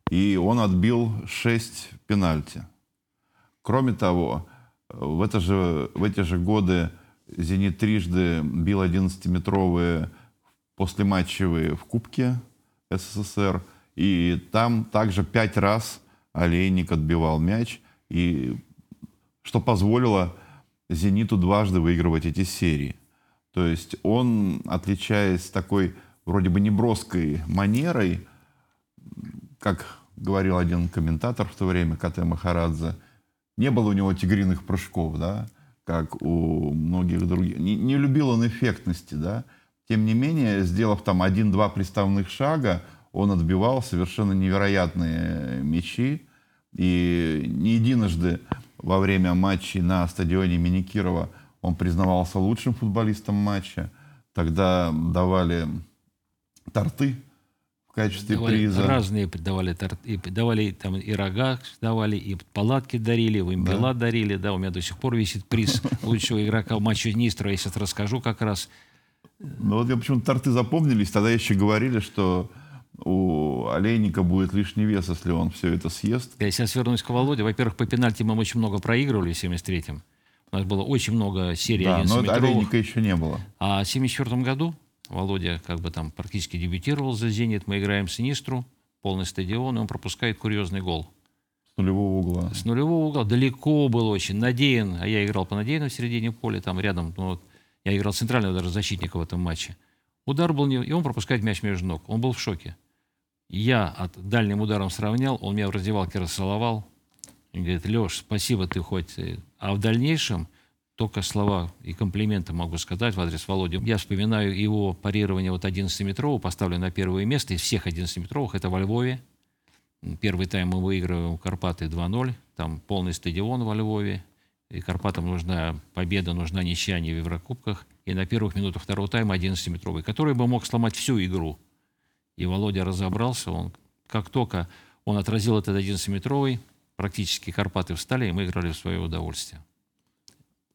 и он отбил 6 пенальти. Кроме того, в, это же, в эти же годы «Зенит» трижды бил 11-метровые послематчевые в Кубке СССР – и там также пять раз Олейник отбивал мяч, и что позволило «Зениту» дважды выигрывать эти серии. То есть он, отличаясь такой вроде бы неброской манерой, как говорил один комментатор в то время, Кате Махарадзе, не было у него тигриных прыжков, да, как у многих других. Не, не любил он эффектности, да. Тем не менее, сделав там один-два приставных шага, он отбивал совершенно невероятные мячи. И не единожды во время матчей на стадионе имени Кирова он признавался лучшим футболистом матча. Тогда давали торты в качестве давали приза. Разные давали торты, и давали там и рога давали, и палатки дарили, вымпела да. дарили. Да, у меня до сих пор висит приз *laughs* лучшего игрока матча Нистра. Я сейчас расскажу как раз. Ну вот я почему-то торты запомнились. Тогда еще говорили, что у олейника будет лишний вес, если он все это съест. Я сейчас вернусь к Володе. Во-первых, по пенальти мы очень много проигрывали в 73-м. У нас было очень много серий Да, но олейника еще не было. А в 74 году Володя как бы там практически дебютировал за «Зенит». Мы играем с Нистру, полный стадион, и он пропускает курьезный гол. С нулевого угла. С нулевого угла. Далеко был очень. Надеян, а я играл по Надеяну в середине поля, там рядом. Ну, вот, я играл центрального даже защитника в этом матче. Удар был не... И он пропускает мяч между ног. Он был в шоке. Я от дальним ударом сравнял, он меня в раздевалке расцеловал. И говорит, Леш, спасибо ты хоть. А в дальнейшем только слова и комплименты могу сказать в адрес Володи. Я вспоминаю его парирование вот 11-метрового, поставлю на первое место из всех 11-метровых, это во Львове. Первый тайм мы выигрываем Карпаты 2-0, там полный стадион во Львове. И Карпатам нужна победа, нужна ничья не в Еврокубках. И на первых минутах второго тайма 11-метровый, который бы мог сломать всю игру. И Володя разобрался, он, как только он отразил этот 11-метровый, практически Карпаты встали, и мы играли в свое удовольствие.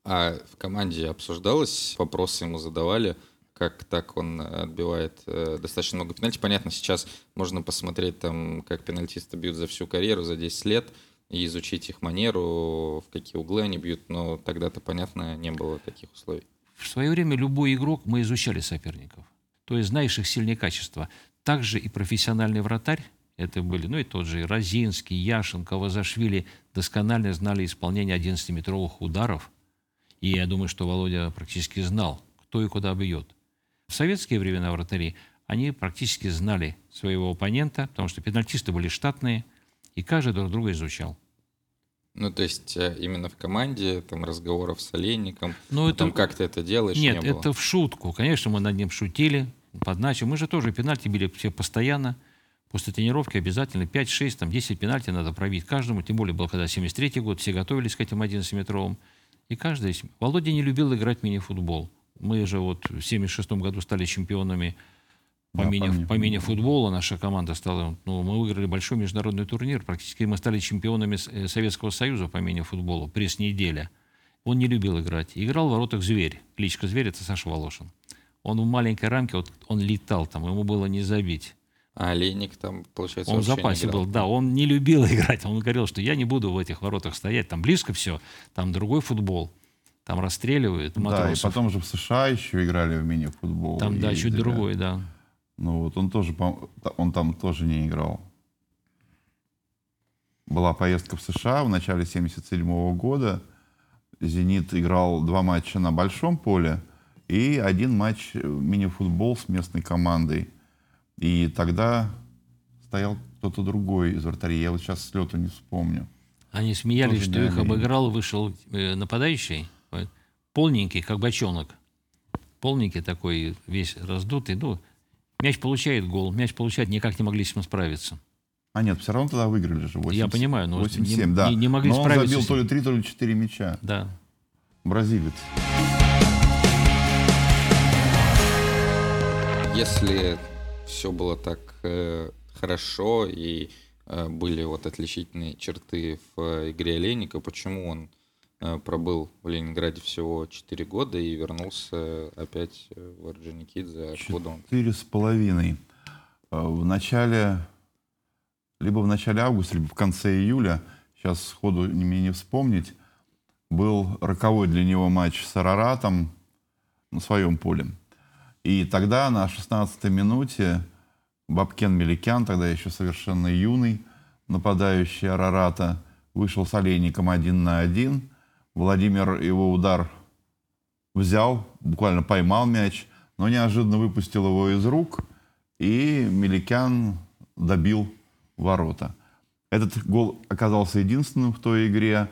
А в команде обсуждалось, вопросы ему задавали, как так он отбивает э, достаточно много пенальти. Понятно, сейчас можно посмотреть, там, как пенальтисты бьют за всю карьеру, за 10 лет, и изучить их манеру, в какие углы они бьют, но тогда-то, понятно, не было таких условий. В свое время любой игрок мы изучали соперников. То есть знаешь их сильные качества. Также и профессиональный вратарь, это были, ну и тот же Розинский, Яшенко, Вазашвили, досконально знали исполнение 11-метровых ударов. И я думаю, что Володя практически знал, кто и куда бьет. В советские времена вратари они практически знали своего оппонента, потому что пенальтисты были штатные, и каждый друг друга изучал. Ну, то есть э, именно в команде, там, разговоров с Олейником, Ну, это... там, как ты это делаешь, Нет, не было? это в шутку. Конечно, мы над ним шутили, подначим. Мы же тоже пенальти били все постоянно. После тренировки обязательно 5, 6, там 10 пенальти надо пробить каждому. Тем более был когда 73-й год, все готовились к этим 11-метровым. И каждый... Володя не любил играть в мини-футбол. Мы же вот в 76 году стали чемпионами по, Да, мини, по мини- по мини-футболу. Наша команда стала... Ну, мы выиграли большой международный турнир. Практически мы стали чемпионами э, Советского Союза по мини-футболу. Пресс-неделя. Он не любил играть. Играл в воротах «Зверь». Кличка «Зверь» — это Саша Волошин. Он в маленькой рамке, вот он летал там, ему было не забить. А Олейник там, получается, Он в запасе играл. был, да, он не любил *laughs* играть. Он говорил, что я не буду в этих воротах стоять, там близко все, там другой футбол, там расстреливают Да, и матросов. потом же в США еще играли в мини-футбол. там, да, чуть другой, да. Ну вот он тоже, он там тоже не играл. Была поездка в США в начале 77 года. «Зенит» играл два матча на большом поле и один матч э, мини-футбол с местной командой. И тогда стоял кто-то другой из вратарей. Я вот сейчас с лету не вспомню. Они смеялись, Тоже что их Олейник. обыграл, вышел э, нападающий, полненький, как бочонок. Полненький такой, весь раздутый. Ну, мяч получает гол, мяч получает, никак не могли с ним справиться. А нет, все равно тогда выиграли же. 80, Я понимаю, но 8-7, не- да. не- не могли Но он справиться забил с то ли 3, то ли 4 мяча. Да. Бразилец. Если все было так э, хорошо и э, были вот отличительные черты в э, игре Олейника, почему он э, пробыл в Ленинграде всего 4 года и вернулся опять в Орджоникидзе? Откуда он? Четыре с половиной. Э, В начале, либо в начале августа, либо в конце июля, сейчас сходу не мне не вспомнить, был роковой для него матч с Араратом на своем поле. И тогда на 16-й минуте Бабкен Меликян, тогда еще совершенно юный нападающий Арарата, вышел с Олейником один на один. Владимир его удар взял, буквально поймал мяч, но неожиданно выпустил его из рук, и Меликян добил ворота. Этот гол оказался единственным в той игре.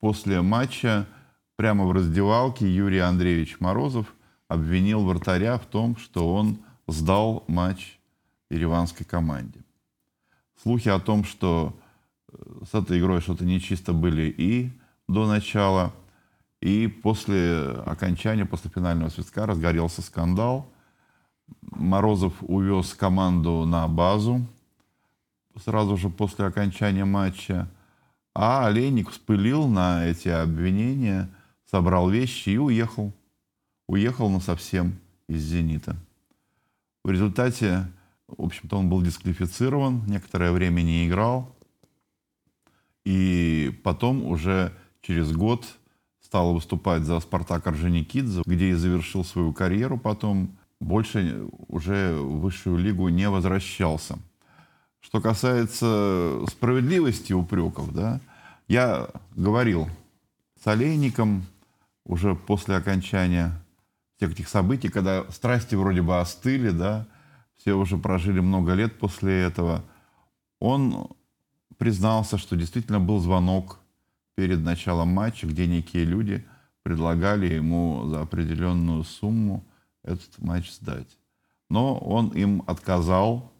После матча прямо в раздевалке Юрий Андреевич Морозов обвинил вратаря в том, что он сдал матч ереванской команде. Слухи о том, что э, с этой игрой что-то нечисто были и до начала, и после окончания, после финального свистка разгорелся скандал. Морозов увез команду на базу сразу же после окончания матча. А Олейник вспылил на эти обвинения, собрал вещи и уехал. Уехал на совсем из «Зенита». В результате, в общем-то, он был дисквалифицирован, некоторое время не играл. И потом уже через год стал выступать за «Спартак» Орджоникидзе, где и завершил свою карьеру потом. Больше уже в высшую лигу не возвращался. Что касается справедливости упреков, да, я говорил с Олейником уже после окончания всех этих событий, когда страсти вроде бы остыли, да, все уже прожили много лет после этого. Он признался, что действительно был звонок перед началом матча, где некие люди предлагали ему за определенную сумму этот матч сдать. Но он им отказал.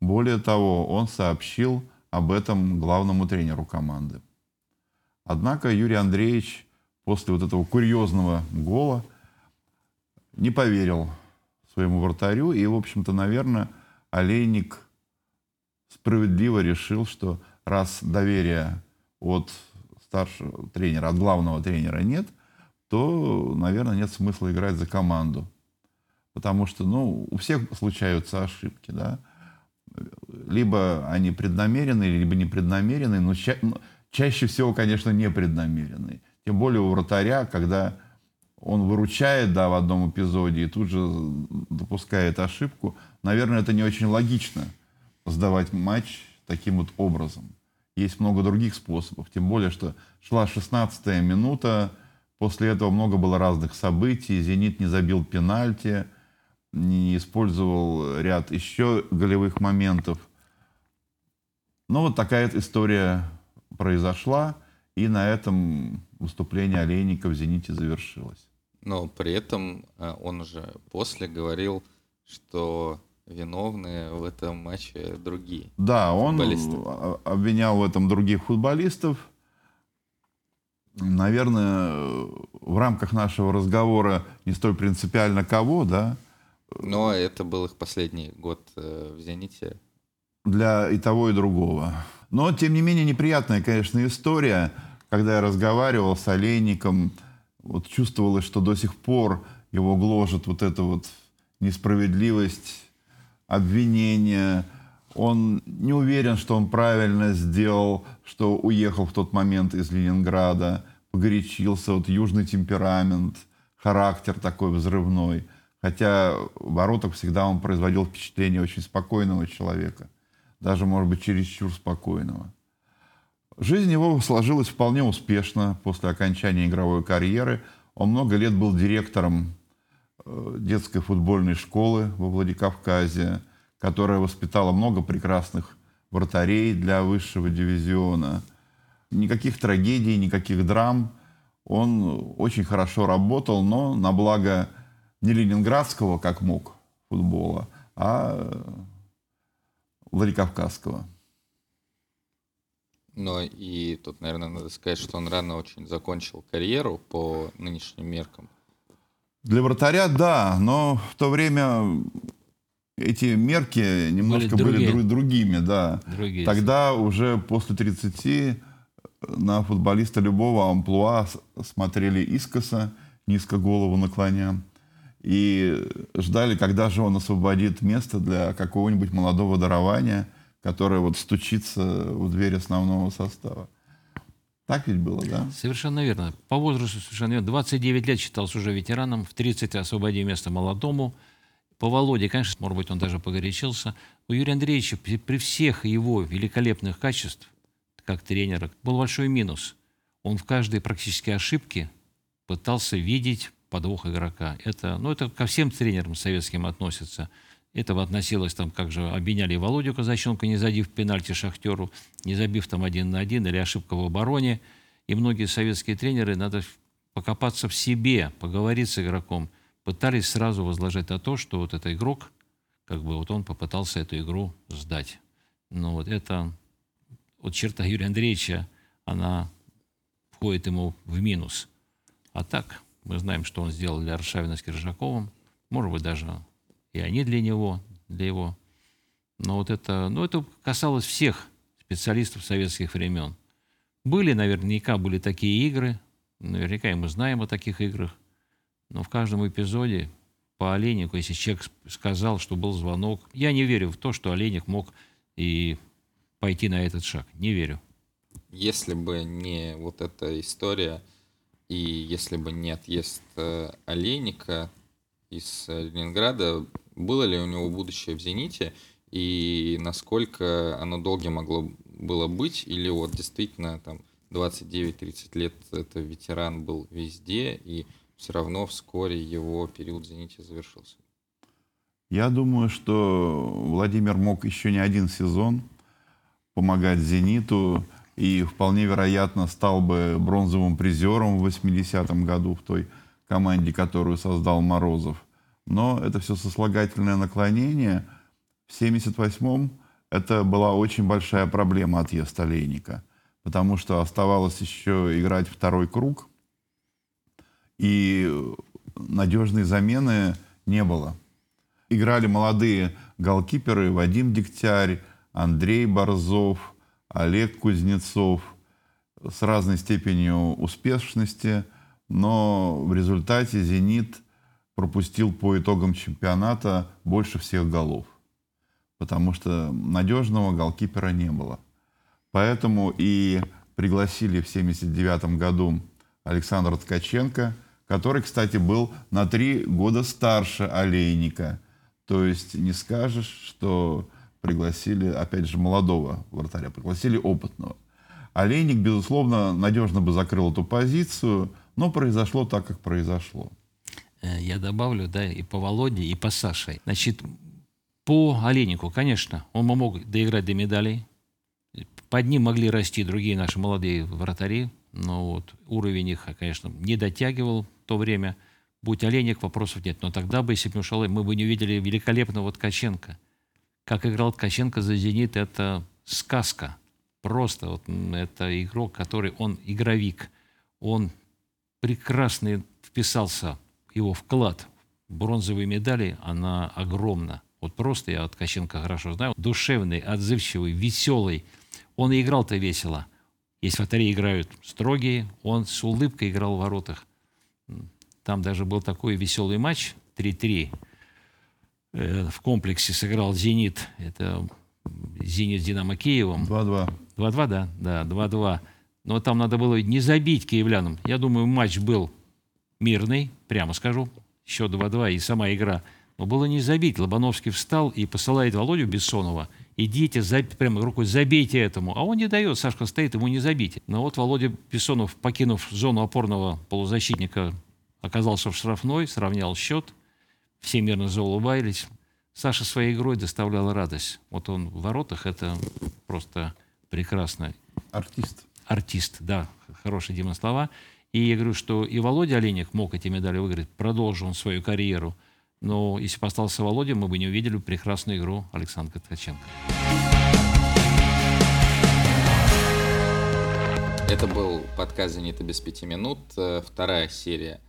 Более того, он сообщил об этом главному тренеру команды. Однако Юрий Андреевич после вот этого курьезного гола не поверил своему вратарю. И, в общем-то, наверное, Олейник справедливо решил, что раз доверия от старшего тренера, от главного тренера нет, то, наверное, нет смысла играть за команду. Потому что, ну, у всех случаются ошибки, да. Либо они преднамеренные, либо непреднамеренные, но ча- ну, чаще всего, конечно, непреднамеренные. Тем более у вратаря, когда он выручает, да, в одном эпизоде и тут же допускает ошибку, наверное, это не очень логично сдавать матч таким вот образом. Есть много других способов, тем более, что шла 16-я минута, после этого много было разных событий, «Зенит» не забил пенальти, не использовал ряд еще голевых моментов. Ну, вот такая история произошла, И на этом выступление Олейника в «Зените» завершилось. Но при этом э, он уже после говорил, что виновны в этом матче другие. Да, он обвинял в этом других футболистов. Наверное, в рамках нашего разговора не столь принципиально кого, да, Но это был их последний год э, в «Зените». для и того, и другого. Но, тем не менее, неприятная, конечно, история. Когда я разговаривал с Олейником, вот чувствовалось, что до сих пор его гложет вот эта вот несправедливость, обвинения. Он не уверен, что он правильно сделал, что уехал в тот момент из Ленинграда, погорячился, вот южный темперамент, характер такой взрывной. Хотя в воротах всегда он производил впечатление очень спокойного человека. Даже, может быть, чересчур спокойного. Жизнь его сложилась вполне успешно после окончания игровой карьеры. Он много лет был директором э, детской футбольной школы во Владикавказе, которая воспитала много прекрасных вратарей для высшего дивизиона. Никаких трагедий, никаких драм. Он очень хорошо работал, но на благо не ленинградского, как мог, футбола, а э, Владикавказского. Но и тут, наверное, надо сказать, что он рано очень закончил карьеру по нынешним меркам. Для вратаря, да, но в то время эти мерки немножко были, другие. дру- другими, да. Другие. Тогда уже после 30 на футболиста любого амплуа смотрели искоса, низко голову наклоня, и ждали, когда же он освободит место для какого-нибудь молодого дарования, которое вот стучится в дверь основного состава. Так ведь было, да? Совершенно верно. По возрасту совершенно верно. 29 лет считался уже ветераном, в 30 освободил место молодому. По Володе, конечно, может быть, он даже погорячился. У Юрия Андреевича при, всех его великолепных качеств, как тренера, был большой минус. Он в каждой практически ошибке пытался видеть подвох игрока. Это, ну, это ко всем тренерам советским относится. Этого относилось, там, как же обвиняли Володю Казаченко, не забив пенальти Шахтеру, не забив там один на один, или ошибка в обороне. И многие советские тренеры, надо покопаться в себе, поговорить с игроком, пытались сразу возложить на то, что вот этот игрок, как бы вот он попытался эту игру сдать. Но вот это, вот черта Юрия Андреевича, она входит ему в минус. А так, мы знаем, что он сделал для Аршавина с Киржаковым. Может быть, даже и они для него, для его. Но вот это, ну, это касалось всех специалистов советских времен. Были, наверняка, были такие игры, наверняка и мы знаем о таких играх, но в каждом эпизоде по Олейнику, если человек сказал, что был звонок, я не верю в то, что Олейник мог и пойти на этот шаг. Не верю. Если бы не вот эта история, и если бы не отъезд э, Олейника из Ленинграда, было ли у него будущее в «Зените», и насколько оно долгим могло было быть, или вот действительно там 29-30 лет это ветеран был везде, и все равно вскоре его период «Зените» завершился. Я думаю, что Владимир мог еще не один сезон помогать «Зениту» и вполне вероятно стал бы бронзовым призером в 80-м году в той команде, которую создал Морозов. Но это все сослагательное наклонение. В 78-м это была очень большая проблема отъезд Олейника, потому что оставалось еще играть второй круг, и надежной замены не было. Играли молодые голкиперы Вадим Дегтярь, Андрей Борзов, Олег Кузнецов с разной степенью успешности, но в результате «Зенит» пропустил по итогам чемпионата больше всех голов, потому что надежного голкипера не было. Поэтому и пригласили в 1979 году Александра Ткаченко, который, кстати, был на три года старше Олейника. То есть не скажешь, что пригласили, опять же, молодого вратаря, пригласили опытного. Олейник, безусловно, надежно бы закрыл эту позицию, но произошло так, как произошло. Э, Я добавлю, да, и по Володе, и по Саше. Значит, по Олейнику, конечно, он мог доиграть до медалей. Под ним могли расти другие наши молодые вратари, Но вот уровень их, конечно, не дотягивал в то время. Будь Оленик, вопросов нет. Но тогда бы, если бы ушел, мы бы не увидели великолепного Ткаченко. Как играл Ткаченко за «Зенит», это сказка. Просто вот это игрок, который, он игровик. Он прекрасно вписался, его вклад в бронзовые медали, она огромна. Вот просто я Ткаченко хорошо знаю. Душевный, отзывчивый, веселый. Он и играл-то весело. Если вратари играют строгие, он с улыбкой играл в воротах. Там даже был такой веселый матч 3-3. Э, в комплексе сыграл «Зенит». Это «Зенит» с «Динамо» Киевом. 2-2. 2-2, да? Да, 2-2. Но там надо было не забить киевлянам. Я думаю, матч был мирный, прямо скажу. Счет 2-2 и сама игра. Но было не забить. Лобановский встал и посылает Володю Бессонова. Идите, заб... прямо рукой забейте этому. А он не дает, Сашка стоит, ему не забить. Но вот Володя Бессонов, покинув зону опорного полузащитника, оказался в штрафной, сравнял счет. Все мирно заулыбались. Саша своей игрой доставлял радость. Вот он в воротах, это просто прекрасно. Артист. Артист, да, хорошие Дима слова. И я говорю, что и Володя Оленик мог эти медали выиграть, продолжил он свою карьеру. Но если бы остался Володя, мы бы не увидели прекрасную игру Александра Ткаченко. Это был подкаст «Зенита без пяти минут», э, вторая серия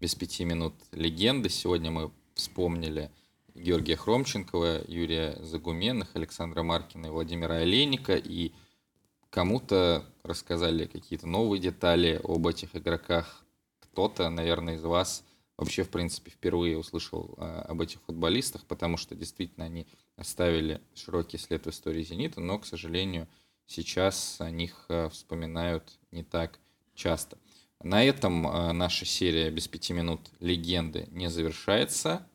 «Без пяти минут легенды». Сегодня мы вспомнили Георгия Хромченкова, Юрия Загуменных, Александра Маркина и Владимира Олейника. И кому-то рассказали какие-то новые детали об этих игроках. Кто-то, наверное, из вас – вообще, в принципе, впервые услышал а, об этих футболистах, потому что действительно они оставили широкий след в истории «Зенита», но, к сожалению, сейчас о них а, вспоминают не так часто. На этом а, наша серия «Без пяти минут легенды» не завершается.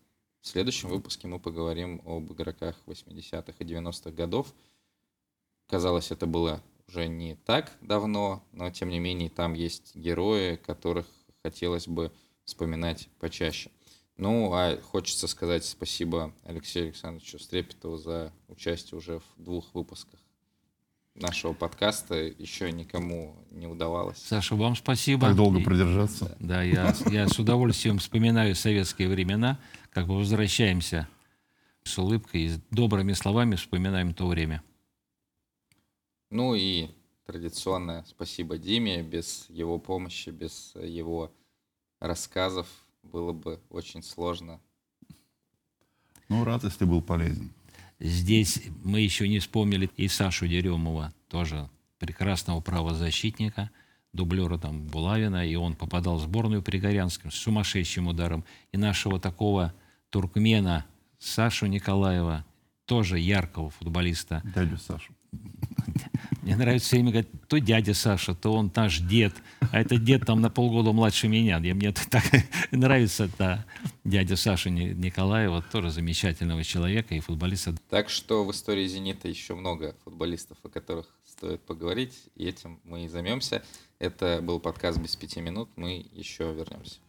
В следующем выпуске мы поговорим об игроках 80-х и 90-х годов. Казалось, это было уже не так давно, но тем не менее там есть герои, которых хотелось бы вспоминать почаще. Ну, а хочется сказать спасибо Алексею Александровичу Стрепетову за участие уже в двух выпусках нашего подкаста. Еще никому не удавалось. Саша, вам спасибо. Так долго продержаться. Да, я, я с удовольствием вспоминаю советские времена, как бы возвращаемся с улыбкой и с добрыми словами вспоминаем то время. Ну и традиционное спасибо Диме. Без его помощи, без его рассказов было бы очень сложно. Ну, рад, если был полезен. Здесь мы еще не вспомнили и Сашу Деремова, тоже прекрасного правозащитника, дублера там Булавина, и он попадал в сборную при Горянском с сумасшедшим ударом. И нашего такого туркмена Сашу Николаева, тоже яркого футболиста. Дядю Сашу. Мне нравится все время говорить, то дядя Саша, то он наш дед, а это дед там на полгода младше меня. И мне так *laughs* нравится да, дядя Саша Николаева, тоже замечательного человека и футболиста. Так что в истории «Зенита» еще много футболистов, о которых стоит поговорить, и этим мы и займемся. Это был подкаст «Без пяти минут», мы еще вернемся.